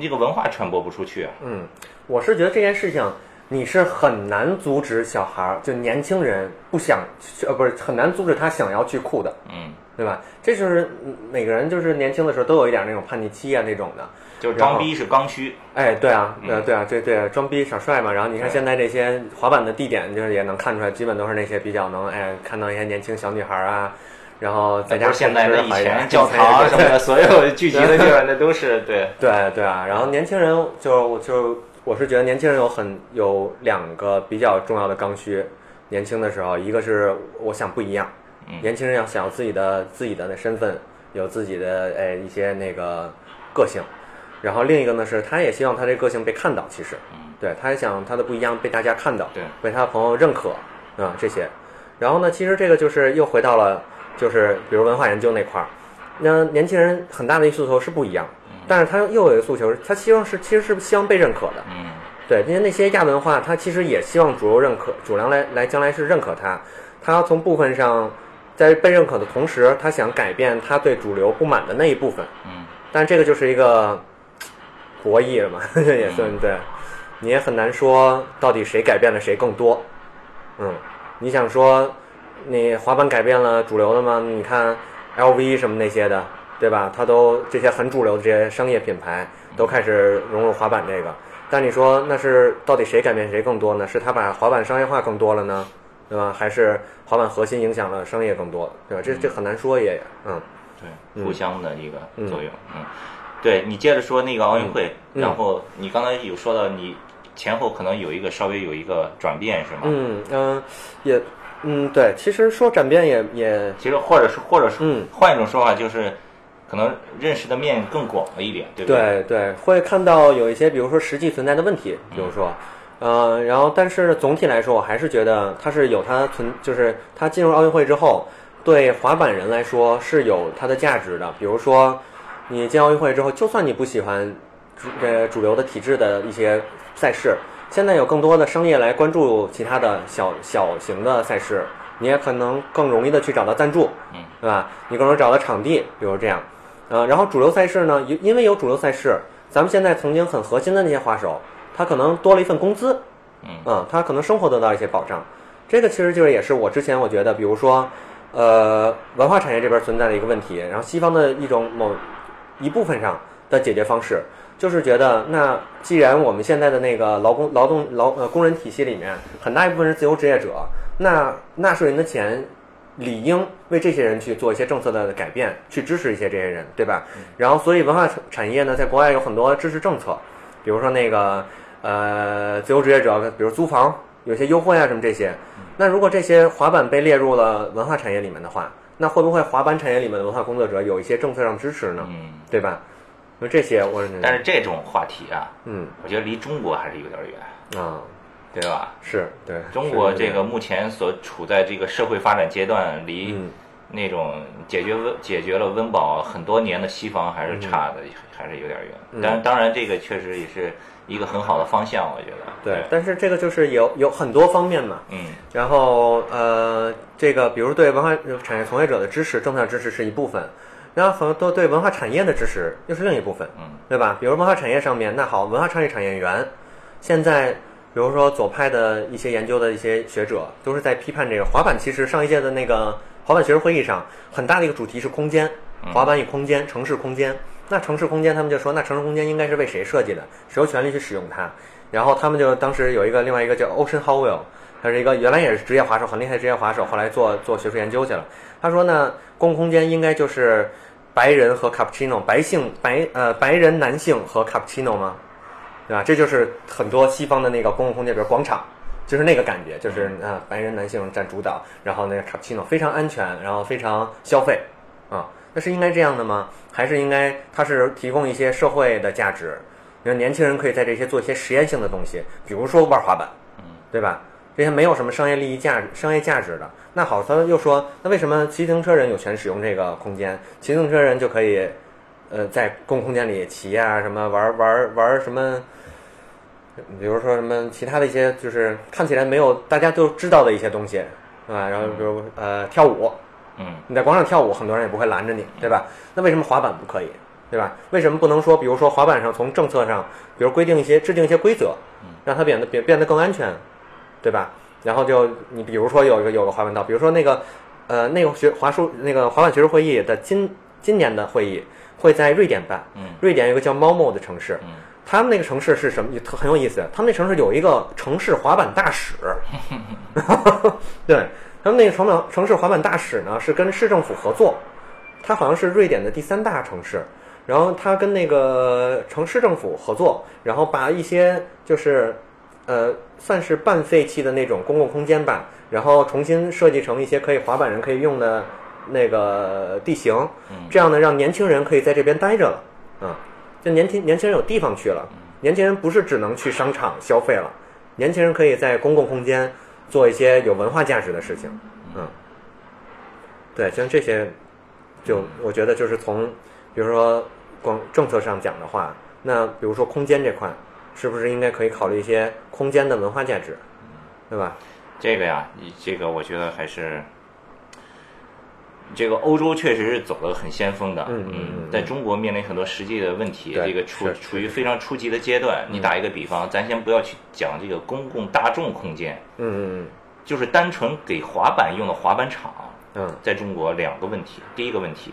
这个文化传播不出去。啊嗯，我是觉得这件事情你是很难阻止小孩儿，就年轻人不想呃，不是很难阻止他想要去酷的。嗯，对吧？这就是每个人就是年轻的时候都有一点那种叛逆期啊那种的。就是装逼是刚需，哎，对啊，对啊，对啊，对对，装逼耍帅嘛。然后你看现在这些滑板的地点，就是也能看出来，基本都是那些比较能哎看到一些年轻小女孩啊，然后再加上现在的以前 教堂什么的，所有聚集的地方那都是对对对啊。然后年轻人就就我是觉得年轻人有很有两个比较重要的刚需，年轻的时候，一个是我想不一样，年轻人要想要自己的自己的那身份，有自己的哎一些那个个性。然后另一个呢是，他也希望他这个性被看到，其实，对，他也想他的不一样被大家看到，对，被他的朋友认可啊这些。然后呢，其实这个就是又回到了，就是比如文化研究那块儿，那年轻人很大的一诉求是不一样，但是他又有一个诉求，他希望是其实是希望被认可的，嗯，对，因为那些亚文化，他其实也希望主流认可，主流来来将来是认可他，他要从部分上在被认可的同时，他想改变他对主流不满的那一部分，嗯，但这个就是一个。博弈了嘛，也算对，你也很难说到底谁改变了谁更多。嗯，你想说你滑板改变了主流的吗？你看 LV 什么那些的，对吧？它都这些很主流的这些商业品牌都开始融入滑板这个。但你说那是到底谁改变谁更多呢？是他把滑板商业化更多了呢，对吧？还是滑板核心影响了商业更多，对吧？这这很难说也，嗯，对，互相的一个作用，嗯。对你接着说那个奥运会，然后你刚才有说到你前后可能有一个稍微有一个转变是吗？嗯嗯，也嗯对，其实说转变也也，其实或者是或者是嗯，换一种说法就是可能认识的面更广了一点，对不对？对对，会看到有一些比如说实际存在的问题，比如说嗯，然后但是总体来说，我还是觉得它是有它存，就是它进入奥运会之后，对滑板人来说是有它的价值的，比如说。你进奥运会之后，就算你不喜欢主呃主流的体制的一些赛事，现在有更多的商业来关注其他的小小型的赛事，你也可能更容易的去找到赞助，嗯，对吧？你更容易找到场地，比如这样，呃，然后主流赛事呢，因因为有主流赛事，咱们现在曾经很核心的那些滑手，他可能多了一份工资，嗯，他可能生活得到一些保障，这个其实就是也是我之前我觉得，比如说，呃，文化产业这边存在的一个问题，然后西方的一种某。一部分上的解决方式，就是觉得，那既然我们现在的那个劳工、劳动、劳呃工人体系里面，很大一部分是自由职业者，那纳税人的钱理应为这些人去做一些政策的改变，去支持一些这些人，对吧？然后，所以文化产业呢，在国外有很多支持政策，比如说那个呃自由职业者，比如租房有些优惠啊什么这些。那如果这些滑板被列入了文化产业里面的话，那会不会滑板产业里面的文化工作者有一些政策上支持呢？嗯，对吧？那这些我，但是这种话题啊，嗯，我觉得离中国还是有点远啊，对吧？是对，中国这个目前所处在这个社会发展阶段，离那种解决温解决了温饱很多年的西方还是差的，还是有点远。但当然，这个确实也是。一个很好的方向，我觉得。对，但是这个就是有有很多方面嘛。嗯。然后呃，这个比如对文化产业从业者的支持，政策支持是一部分，然后很多对文化产业的支持又是另一部分。嗯。对吧？比如文化产业上面，那好，文化创意产业园，现在比如说左派的一些研究的一些学者，都是在批判这个滑板。其实上一届的那个滑板学术会议上，很大的一个主题是空间，滑板与空间，城市空间。那城市空间，他们就说，那城市空间应该是为谁设计的？谁有权利去使用它？然后他们就当时有一个另外一个叫 Ocean Howell，他是一个原来也是职业滑手，很厉害的职业滑手，后来做做学术研究去了。他说呢，公共空间应该就是白人和 cappuccino，白性白呃白人男性和 cappuccino 吗？对吧？这就是很多西方的那个公共空间，比如广场，就是那个感觉，就是啊白人男性占主导，然后那个 cappuccino 非常安全，然后非常消费啊，那是应该这样的吗？还是应该它是提供一些社会的价值？你看年轻人可以在这些做一些实验性的东西，比如说玩滑板，对吧？这些没有什么商业利益价值、商业价值的。那好，他又说，那为什么骑自行车人有权使用这个空间？骑自行车人就可以，呃，在公共空间里骑啊，什么玩玩玩什么？比如说什么其他的一些，就是看起来没有大家都知道的一些东西，是吧？然后比如呃跳舞，嗯，你在广场跳舞，很多人也不会拦着你，对吧？那为什么滑板不可以？对吧？为什么不能说，比如说滑板上从政策上，比如规定一些制定一些规则，让它变得变变得更安全，对吧？然后就你比如说有一个有个滑板道，比如说那个呃那个学滑术那个滑板学术会议的今今年的会议会在瑞典办，嗯，瑞典有个叫猫莫的城市，嗯，他们那个城市是什么？特很有意思，他们那城市有一个城市滑板大使，对。他们那个城板城市滑板大使呢是跟市政府合作，它好像是瑞典的第三大城市。然后他跟那个城市政府合作，然后把一些就是呃算是半废弃的那种公共空间吧，然后重新设计成一些可以滑板人可以用的那个地形，这样呢让年轻人可以在这边待着了，啊，就年轻年轻人有地方去了，年轻人不是只能去商场消费了，年轻人可以在公共空间做一些有文化价值的事情，嗯，对，像这些，就我觉得就是从比如说。光政策上讲的话，那比如说空间这块，是不是应该可以考虑一些空间的文化价值，对吧？这个呀，你这个我觉得还是，这个欧洲确实是走得很先锋的。嗯嗯在中国面临很多实际的问题，这个处处于非常初级的阶段。你打一个比方，咱先不要去讲这个公共大众空间。嗯嗯嗯。就是单纯给滑板用的滑板场。嗯。在中国两个问题，第一个问题。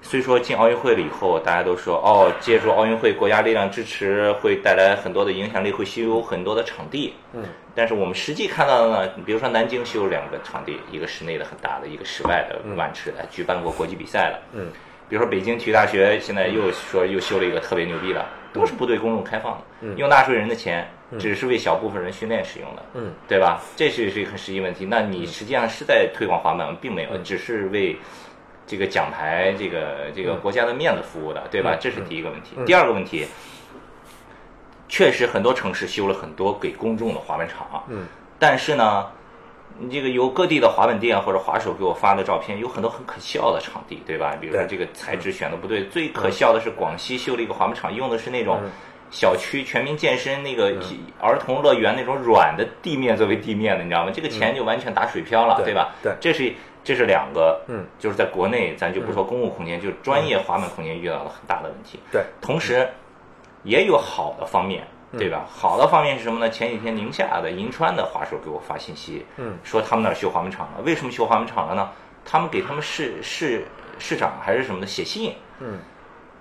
虽说进奥运会了以后，大家都说哦，借助奥运会国家力量支持，会带来很多的影响力，会修很多的场地。嗯。但是我们实际看到的呢，比如说南京修了两个场地，一个室内的很大的，一个室外的万尺的，举办过国际比赛了。嗯。比如说北京体育大学现在又说又修了一个特别牛逼的，都是不对公众开放的，用纳税人的钱，只是为小部分人训练使用的。嗯。对吧？这是是一个很实际问题。那你实际上是在推广滑板，并没有，只是为。这个奖牌，这个这个国家的面子服务的，对吧？这是第一个问题。第二个问题，确实很多城市修了很多给公众的滑板场，嗯，但是呢，你这个有各地的滑板店或者滑手给我发的照片，有很多很可笑的场地，对吧？比如说这个材质选的不对，最可笑的是广西修了一个滑板场，用的是那种小区全民健身那个儿童乐园那种软的地面作为地面的，你知道吗？这个钱就完全打水漂了，对吧？对，这是。这是两个，嗯，就是在国内，咱就不说公共空间，就是专业滑板空间遇到了很大的问题。对，同时也有好的方面，对吧？好的方面是什么呢？前几天宁夏的银川的滑手给我发信息，嗯，说他们那儿修滑板场了。为什么修滑板场了呢？他们给他们市市市长还是什么的写信，嗯，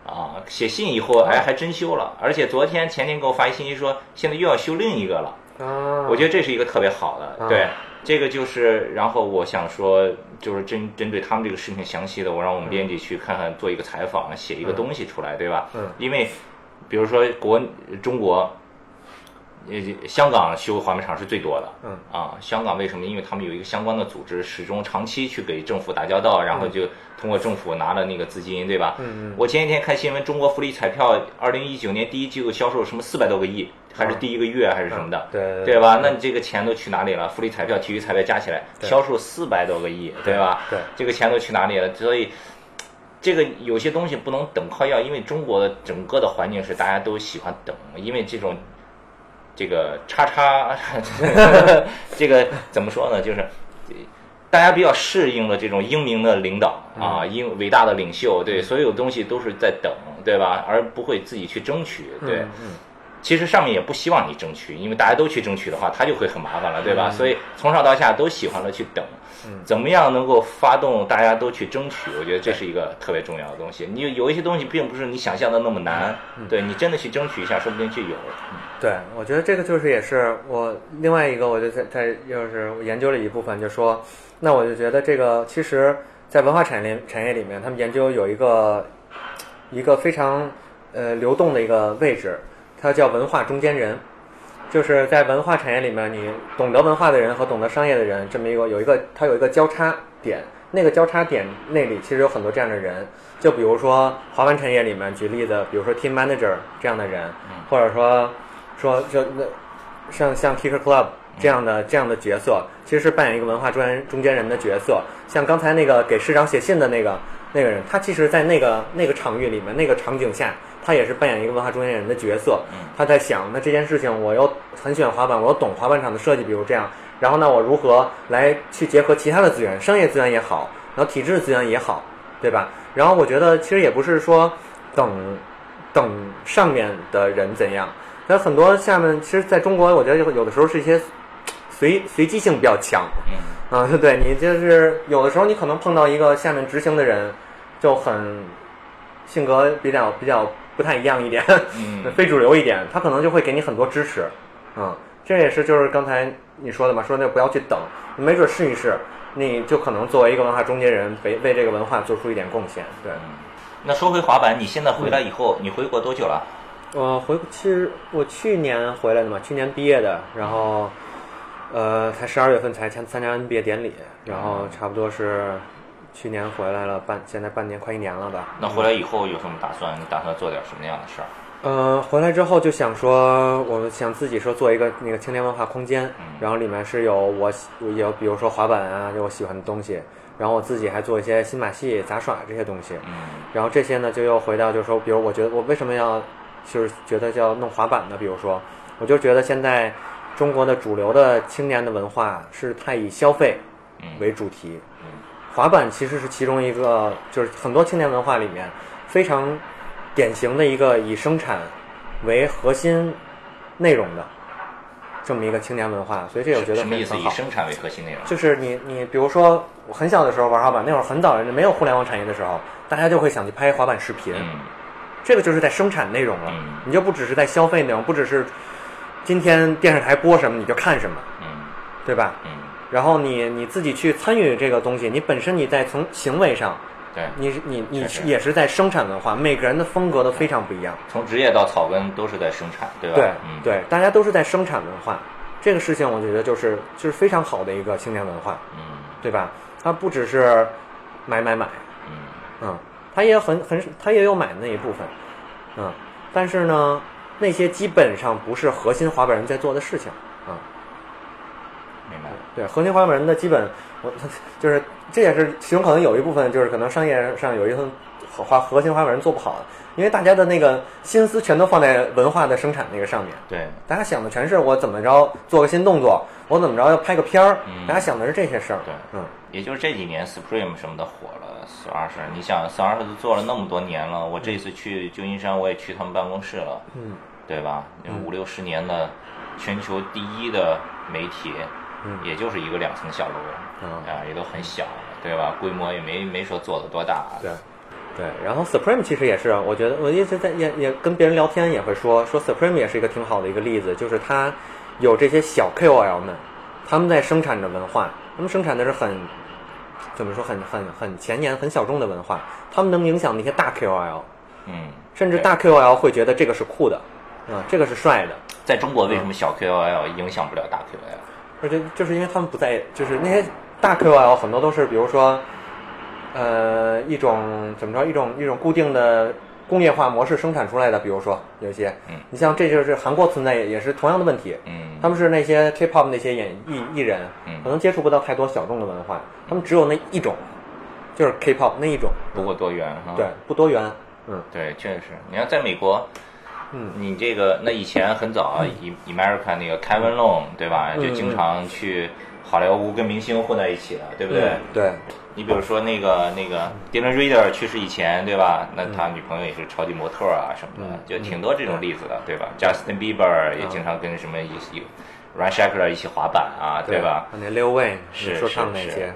啊，写信以后，哎，还真修了。而且昨天前天给我发一信息说，现在又要修另一个了。啊，我觉得这是一个特别好的，对。这个就是，然后我想说，就是针针对他们这个事情详细的，我让我们编辑去看看，做一个采访，写一个东西出来，对吧？嗯。因为，比如说国中国，呃，香港修滑冰场是最多的。嗯。啊，香港为什么？因为他们有一个相关的组织，始终长期去给政府打交道，然后就通过政府拿了那个资金，对吧？嗯嗯。我前几天看新闻，中国福利彩票二零一九年第一季度销售什么四百多个亿。还是第一个月还是什么的，对对吧？那你这个钱都去哪里了？福利彩票、体育彩票加起来销售四百多个亿，对吧？对，这个钱都去哪里了？所以，这个有些东西不能等靠要，因为中国的整个的环境是大家都喜欢等，因为这种这个叉叉，这个怎么说呢？就是大家比较适应了这种英明的领导啊，英伟大的领袖，对，所有东西都是在等，对吧？而不会自己去争取，对。其实上面也不希望你争取，因为大家都去争取的话，他就会很麻烦了，对吧？所以从上到下都喜欢的去等，怎么样能够发动大家都去争取？我觉得这是一个特别重要的东西。你有一些东西并不是你想象的那么难，对你真的去争取一下，说不定就有。对，我觉得这个就是也是我另外一个，我就在在又是研究了一部分，就说，那我就觉得这个其实，在文化产业产业里面，他们研究有一个一个非常呃流动的一个位置，它叫文化中间人，就是在文化产业里面，你懂得文化的人和懂得商业的人这么一个有一个它有一个交叉点，那个交叉点那里其实有很多这样的人，就比如说滑板产业里面举例子，比如说 team manager 这样的人，或者说。说就那像像 Kicker Club 这样的这样的角色，其实是扮演一个文化中间中间人的角色。像刚才那个给市长写信的那个那个人，他其实，在那个那个场域里面，那个场景下，他也是扮演一个文化中间人的角色。他在想，那这件事情，我又很喜欢滑板，我又懂滑板场的设计，比如这样，然后呢，我如何来去结合其他的资源，商业资源也好，然后体制资源也好，对吧？然后我觉得，其实也不是说等等上面的人怎样。那很多下面，其实在中国，我觉得有的时候是一些随随机性比较强。嗯，啊，对你就是有的时候你可能碰到一个下面执行的人，就很性格比较比较不太一样一点，非主流一点，他可能就会给你很多支持。嗯，这也是就是刚才你说的嘛，说那不要去等，没准试一试，你就可能作为一个文化中间人，为为这个文化做出一点贡献。对。那说回滑板，你现在回来以后，你回国多久了？我回其实我去年回来的嘛，去年毕业的，然后呃才十二月份才参参加毕业典礼，然后差不多是去年回来了半，现在半年快一年了吧。那回来以后有什么打算？你打算做点什么样的事儿？呃，回来之后就想说，我想自己说做一个那个青年文化空间，然后里面是有我有比如说滑板啊，有我喜欢的东西，然后我自己还做一些新马戏、杂耍这些东西。嗯。然后这些呢，就又回到就是说，比如我觉得我为什么要。就是觉得叫弄滑板呢，比如说，我就觉得现在中国的主流的青年的文化是太以消费为主题，滑板其实是其中一个，就是很多青年文化里面非常典型的一个以生产为核心内容的这么一个青年文化，所以这我觉得什么意思？以生产为核心内容，就是你你比如说，我很小的时候玩滑板，那会儿很早没有互联网产业的时候，大家就会想去拍滑板视频。这个就是在生产内容了，你就不只是在消费内容，不只是今天电视台播什么你就看什么，对吧？然后你你自己去参与这个东西，你本身你在从行为上，对，你你你也是在生产文化，每个人的风格都非常不一样。从职业到草根都是在生产，对吧？对，对，大家都是在生产文化，这个事情我觉得就是就是非常好的一个青年文化，嗯，对吧？它不只是买买买，嗯嗯。它也很很，它也有买的那一部分，嗯，但是呢，那些基本上不是核心滑板人在做的事情，啊？对，核心滑板人的基本，我就是这也是其中可能有一部分就是可能商业上有一份滑核心滑板人做不好的，因为大家的那个心思全都放在文化的生产那个上面，对，大家想的全是我怎么着做个新动作，我怎么着要拍个片儿，大家想的是这些事儿，对，嗯，也就是这几年 Supreme 什么的火了。四二十，你想四二十都做了那么多年了，我这一次去旧金山，我也去他们办公室了，嗯，对吧？五六十年的全球第一的媒体，嗯，也就是一个两层小楼，啊，也都很小，对吧？规模也没没说做的多大。对，对。然后 Supreme 其实也是，我觉得我一直在也也跟别人聊天也会说说 Supreme 也是一个挺好的一个例子，就是它有这些小 KOL 们，他们在生产着文化，他们生产的是很。怎么说很很很前沿、很小众的文化，他们能影响那些大 KOL，嗯，甚至大 KOL 会觉得这个是酷的，啊，这个是帅的。在中国，为什么小 KOL 影响不了大 KOL？而且就是因为他们不在，就是那些大 KOL 很多都是，比如说，呃，一种怎么着，一种一种固定的。工业化模式生产出来的，比如说有些，嗯，你像这就是韩国存在也是同样的问题，嗯，他们是那些 K-pop 那些演艺艺人，嗯，可能接触不到太多小众的文化，他们只有那一种，就是 K-pop 那一种，不够多元。哈，对，不多元，嗯，对，确实，你要在美国，嗯，你这个那以前很早，以 America 那个 Kevin Long 对吧，就经常去好莱坞跟明星混在一起了，对不对？对。你比如说那个那个 Dylan Reader 去世以前，对吧？那他女朋友也是超级模特啊什么的，就挺多这种例子的，对吧？Justin Bieber 也经常跟什么一一 Run Shackler 一起滑板啊，对吧？那 Lil Wayne 是说唱那些，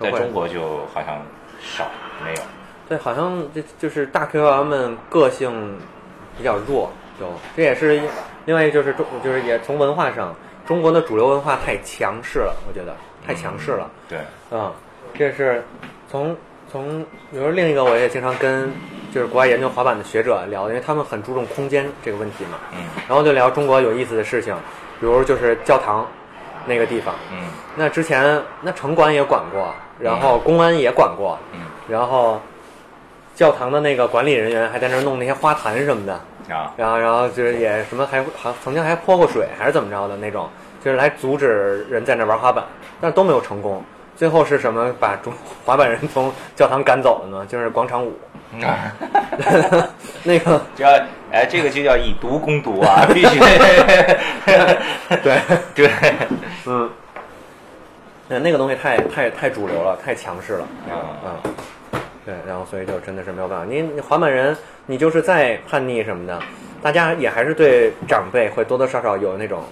对，在中国就好像少没有。对，好像这就是大 KOL 们个性比较弱，就这也是另外一就是中就是也从文化上，中国的主流文化太强势了，我觉得太强势了。对，嗯。这是从从，比如另一个，我也经常跟就是国外研究滑板的学者聊，因为他们很注重空间这个问题嘛。嗯。然后就聊中国有意思的事情，比如就是教堂那个地方。嗯。那之前那城管也管过，然后公安也管过。嗯。然后教堂的那个管理人员还在那儿弄那些花坛什么的。啊。然后然后就是也什么还还曾经还泼过水还是怎么着的那种，就是来阻止人在那玩滑板，但都没有成功。最后是什么把中滑板人从教堂赶走了呢？就是广场舞。那个叫哎，这个就叫以毒攻毒啊，必须。对对，嗯，那个东西太太太主流了，太强势了。啊对，然后所以就真的是没有办法。你你滑板人，你就是再叛逆什么的，大家也还是对长辈会多多少少有那种。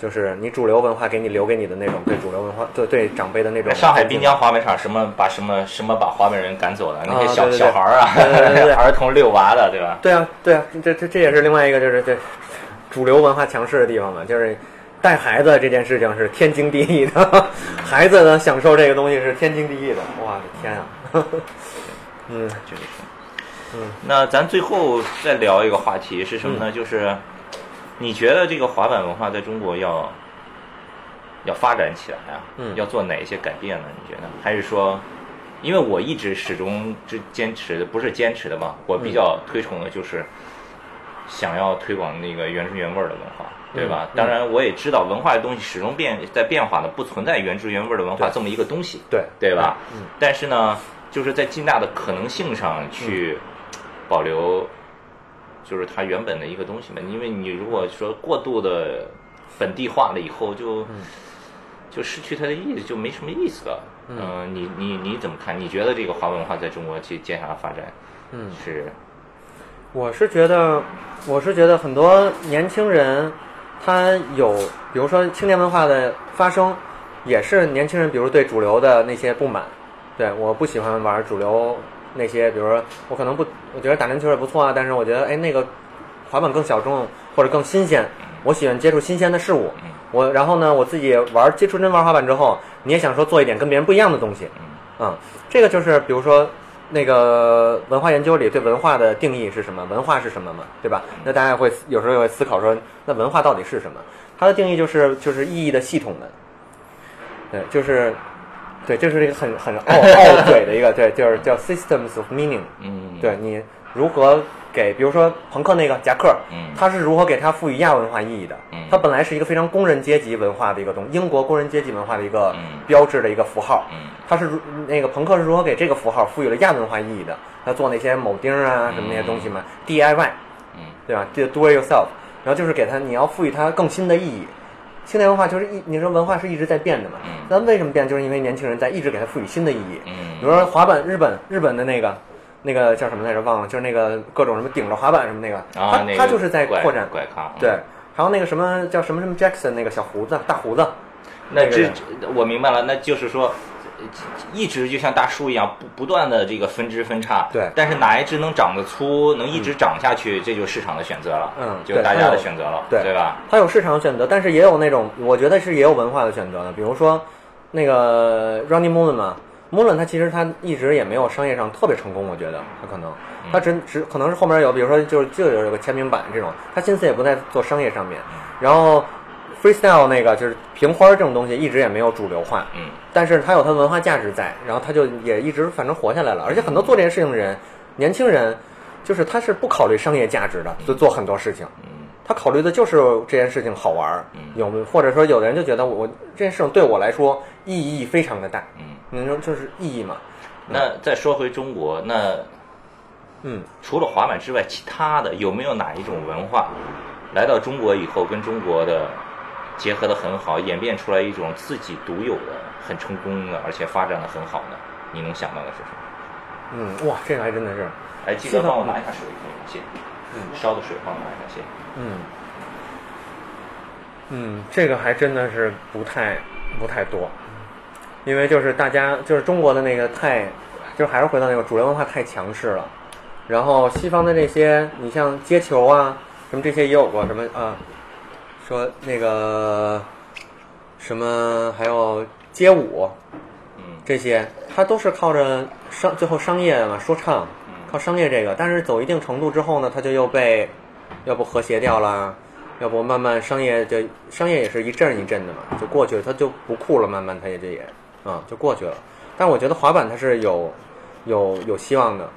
就是你主流文化给你留给你的那种对主流文化对对长辈的那种。上海滨江滑板场什么把什么什么把滑板人赶走了？那些小小孩儿啊，儿童遛娃的，对吧？对啊，对啊，这这这也是另外一个就是这主流文化强势的地方嘛。就是带孩子这件事情是天经地义的，孩子呢享受这个东西是天经地义的。我的天啊！嗯，就是。嗯，那咱最后再聊一个话题是什么呢？就是。你觉得这个滑板文化在中国要要发展起来啊？嗯，要做哪一些改变呢？你觉得？还是说，因为我一直始终之坚持的不是坚持的嘛，我比较推崇的就是想要推广那个原汁原味的文化，对吧？当然，我也知道文化的东西始终变在变化的，不存在原汁原味的文化这么一个东西，对对吧？嗯。但是呢，就是在尽大的可能性上去保留。就是它原本的一个东西嘛，因为你如果说过度的本地化了以后，就就失去它的意思，就没什么意思了。嗯，你你你怎么看？你觉得这个华文化在中国去接下来发展，嗯，是？我是觉得，我是觉得很多年轻人他有，比如说青年文化的发生，也是年轻人，比如对主流的那些不满，对，我不喜欢玩主流。那些，比如说，我可能不，我觉得打篮球也不错啊，但是我觉得，哎，那个滑板更小众或者更新鲜，我喜欢接触新鲜的事物。我然后呢，我自己玩接触真玩滑板之后，你也想说做一点跟别人不一样的东西。嗯，这个就是比如说那个文化研究里对文化的定义是什么？文化是什么嘛？对吧？那大家会有时候也会思考说，那文化到底是什么？它的定义就是就是意义的系统的，对，就是。对，这是一个很很 傲傲嘴的一个，对，就是叫 systems of meaning。嗯，对你如何给，比如说朋克那个夹克，嗯，他是如何给他赋予亚文化意义的？嗯，它本来是一个非常工人阶级文化的一个东，英国工人阶级文化的一个标志的一个符号。嗯，它是如那个朋克是如何给这个符号赋予了亚文化意义的？他做那些铆钉啊什么那些东西嘛，DIY，嗯，对吧？Do do it yourself，然后就是给他你要赋予它更新的意义。青年文化就是一，你说文化是一直在变的嘛？那为什么变？就是因为年轻人在一直给它赋予新的意义。比如说滑板，日本日本的那个那个叫什么来着？忘了，就是那个各种什么顶着滑板什么那个，他他就是在扩展。怪咖。对，还有那个什么叫什么什么 Jackson 那个小胡子大胡子。那这我明白了，那就是说。一直就像大树一样，不不断的这个分支分叉。对。但是哪一只能长得粗，能一直长下去，这就是市场的选择了。嗯。就大家的选择了。对。对吧？它有市场的选择，但是也有那种，我觉得是也有文化的选择的。比如说，那个 Running Mullen 嘛，Mullen 它其实它一直也没有商业上特别成功，我觉得它可能，它只只可能是后面有，比如说就是就有个签名版这种，它心思也不在做商业上面，然后。freestyle 那个就是平花这种东西一直也没有主流化，嗯，但是它有它的文化价值在，然后它就也一直反正活下来了。而且很多做这件事情的人，年轻人，就是他是不考虑商业价值的，就做很多事情，嗯，他考虑的就是这件事情好玩，有或者说有的人就觉得我这件事情对我来说意义非常的大，嗯，你说就是意义嘛？那再说回中国，那，嗯，除了滑板之外，其他的有没有哪一种文化来到中国以后跟中国的？结合的很好，演变出来一种自己独有的、很成功的，而且发展的很好的，你能想到的是什么？嗯，哇，这个还真的是。哎，记得帮我拿一下水，谢谢。嗯，烧的水帮我拿一下，谢谢。嗯。嗯，这个还真的是不太不太多，因为就是大家就是中国的那个太，就还是回到那个主流文化太强势了，然后西方的这些，你像接球啊，什么这些也有过什么啊，说那个什么还有街舞，嗯，这些它都是靠着商最后商业嘛说唱，靠商业这个，但是走一定程度之后呢，它就又被要不和谐掉了。要不慢慢商业就商业也是一阵一阵的嘛，就过去了，它就不酷了，慢慢它也就也啊就过去了。但我觉得滑板它是有有有希望的，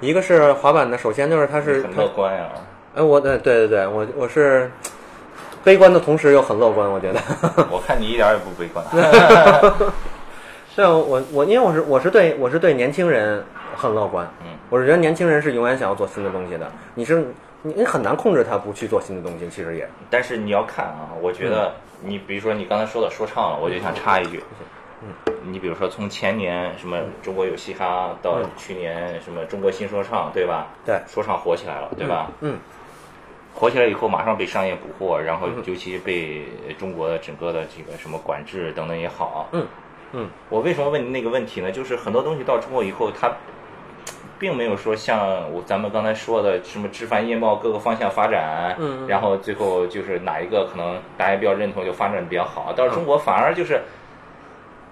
一个是滑板呢，首先就是它是很乐观呀。哎，我对对对对，我我是悲观的同时又很乐观，我觉得。我看你一点也不悲观。是啊，我我因为我是我是对我是对年轻人很乐观，嗯，我是觉得年轻人是永远想要做新的东西的，你是。你你很难控制他不去做新的东西，其实也。但是你要看啊，我觉得你比如说你刚才说的说唱了，我就想插一句，嗯，你比如说从前年什么中国有嘻哈到去年什么中国新说唱，对吧？对，说唱火起来了，对吧？嗯，火起来以后马上被商业捕获，然后尤其被中国的整个的这个什么管制等等也好，嗯嗯，我为什么问你那个问题呢？就是很多东西到中国以后，它。并没有说像我咱们刚才说的什么枝繁叶茂，各个方向发展，嗯，然后最后就是哪一个可能大家比较认同就发展比较好。到了中国反而就是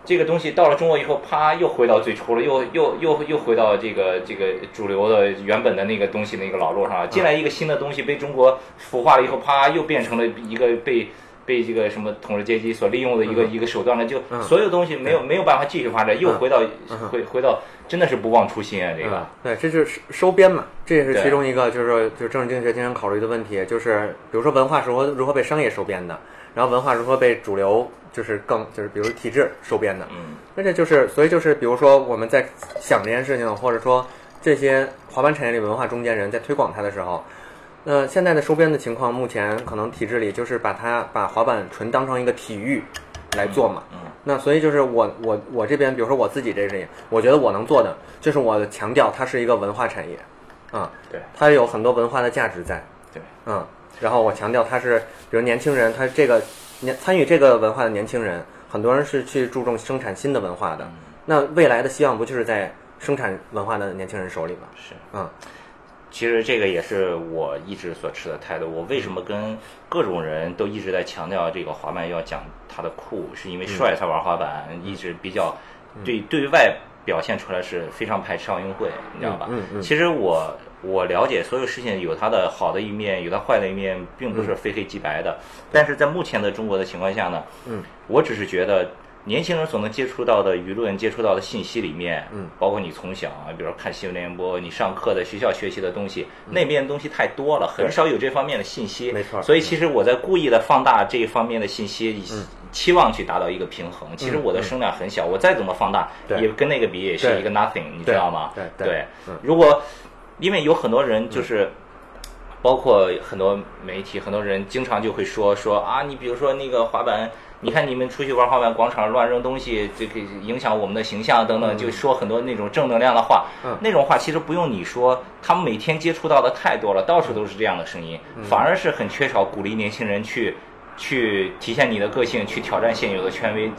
这个东西到了中国以后，啪又回到最初了，又又又又回到这个这个主流的原本的那个东西那个老路上了。进来一个新的东西被中国腐化了以后，啪又变成了一个被。被这个什么统治阶级所利用的一个一个手段了？就所有东西没有没有办法继续发展，又回到回回到真的是不忘初心啊！这个对，这就是收编嘛，这也是其中一个就是说，就是政治经济学经常考虑的问题，就是比如说文化是如何如何被商业收编的，然后文化如何被主流就是更就是比如体制收编的，嗯，那这就是所以就是比如说我们在想这件事情，或者说这些滑板产业里文化中间人在推广它的时候。那现在的收编的情况，目前可能体制里就是把它把滑板纯当成一个体育来做嘛。嗯。那所以就是我我我这边，比如说我自己这事情，我觉得我能做的就是我强调它是一个文化产业，啊，对，它有很多文化的价值在。对。嗯，然后我强调他是，比如年轻人，他这个年参与这个文化的年轻人，很多人是去注重生产新的文化的。那未来的希望不就是在生产文化的年轻人手里吗？是。嗯。其实这个也是我一直所持的态度。我为什么跟各种人都一直在强调这个滑板要讲它的酷，是因为帅才玩滑板，一直比较对对外表现出来是非常排斥奥运会，你知道吧？嗯嗯。其实我我了解所有事情有它的好的一面，有它坏的一面，并不是非黑即白的。但是在目前的中国的情况下呢，嗯，我只是觉得。年轻人所能接触到的舆论、接触到的信息里面，嗯，包括你从小啊，比如说看新闻联播，你上课的学校学习的东西，那边的东西太多了，很少有这方面的信息。没错。所以其实我在故意的放大这一方面的信息，期望去达到一个平衡。其实我的声量很小，我再怎么放大，也跟那个比也是一个 nothing，你知道吗？对对。如果因为有很多人就是，包括很多媒体，很多人经常就会说说啊，你比如说那个滑板。你看你们出去玩滑板，广场乱扔东西，这个影响我们的形象等等，就说很多那种正能量的话。那种话其实不用你说，他们每天接触到的太多了，到处都是这样的声音，反而是很缺少鼓励年轻人去去体现你的个性，去挑战现有的权威，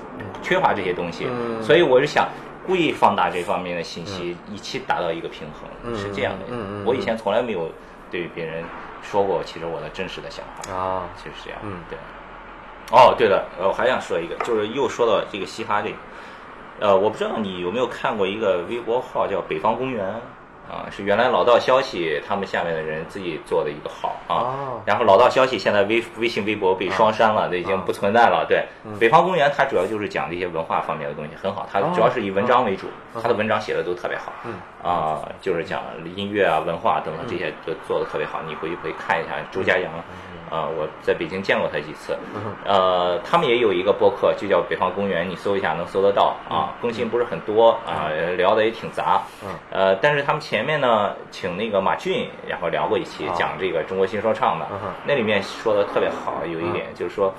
缺乏这些东西。所以我是想故意放大这方面的信息，一起达到一个平衡，是这样的。我以前从来没有对别人说过，其实我的真实的想法啊，就是这样。嗯，对。哦，对了，我还想说一个，就是又说到这个嘻哈这个，呃，我不知道你有没有看过一个微博号叫北方公园啊，是原来老道消息他们下面的人自己做的一个号啊，然后老道消息现在微微信、微博被双删了，这已经不存在了。对，北方公园它主要就是讲这些文化方面的东西，很好，它主要是以文章为主，它的文章写的都特别好，啊，就是讲音乐啊、文化等等这些都做的特别好，你回去可以看一下周家阳。啊，我在北京见过他几次，呃，他们也有一个播客，就叫北方公园，你搜一下能搜得到啊，更新不是很多啊，聊的也挺杂，呃，但是他们前面呢，请那个马俊，然后聊过一期讲这个中国新说唱的，那里面说的特别好，有一点就是说。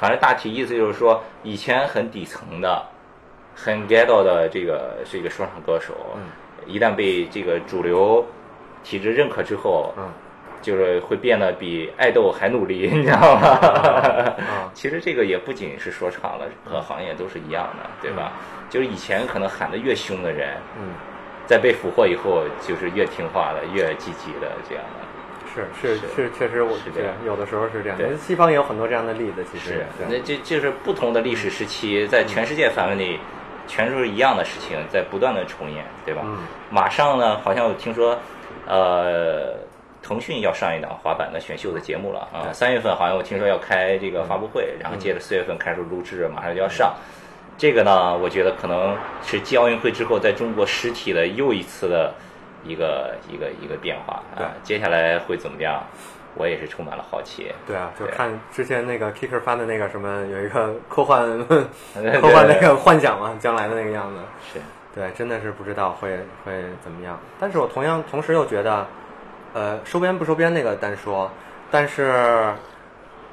反正大体意思就是说，以前很底层的、很 ghetto 的这个是一个说唱歌手，一旦被这个主流体制认可之后，嗯就是会变得比爱豆还努力，你知道吗？其实这个也不仅是说唱了，各行业都是一样的，对吧？就是以前可能喊得越凶的人，嗯在被俘获以后，就是越听话的、越积极的这样的。是是是，确实我是这样，有的时候是这样。西方也有很多这样的例子，其实。是那这就是不同的历史时期，在全世界范围内，全都是一样的事情在不断的重演，对吧？马上呢，好像我听说，呃，腾讯要上一档滑板的选秀的节目了啊。三月份好像我听说要开这个发布会，然后接着四月份开始录制，马上就要上。这个呢，我觉得可能是继奥运会之后，在中国实体的又一次的。一个一个一个变化啊，接下来会怎么样？我也是充满了好奇。对啊，就看之前那个 Kicker 发的那个什么，有一个科幻科幻那个幻想嘛，将来的那个样子。是，对，真的是不知道会会怎么样。但是我同样同时又觉得，呃，收编不收编那个单说，但是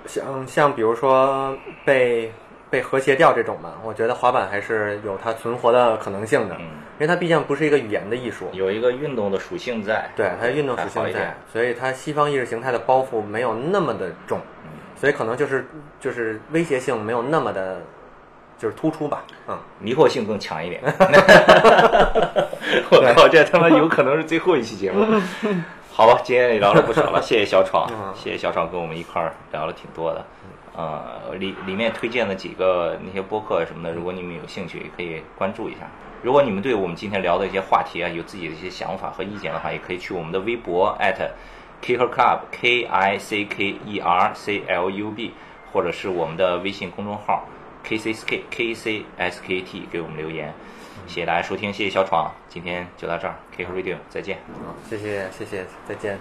像像比如说被。被和谐掉这种嘛，我觉得滑板还是有它存活的可能性的，因为它毕竟不是一个语言的艺术，有一个运动的属性在，对，它运动属性在，所以它西方意识形态的包袱没有那么的重，所以可能就是就是威胁性没有那么的，就是突出吧，嗯，迷惑性更强一点。我靠，这他妈有可能是最后一期节目，好吧，今天也聊了不少了，谢谢小闯，谢谢小闯跟我们一块儿聊了挺多的。呃，里里面推荐的几个那些播客什么的，如果你们有兴趣，也可以关注一下。如果你们对我们今天聊的一些话题啊，有自己的一些想法和意见的话，也可以去我们的微博 @kicker club k i c k e r c l u b，或者是我们的微信公众号 k c s k k c s k t 给我们留言。谢谢大家收听，谢谢小闯，今天就到这儿，Kicker Radio 再见。好，谢谢谢谢，再见。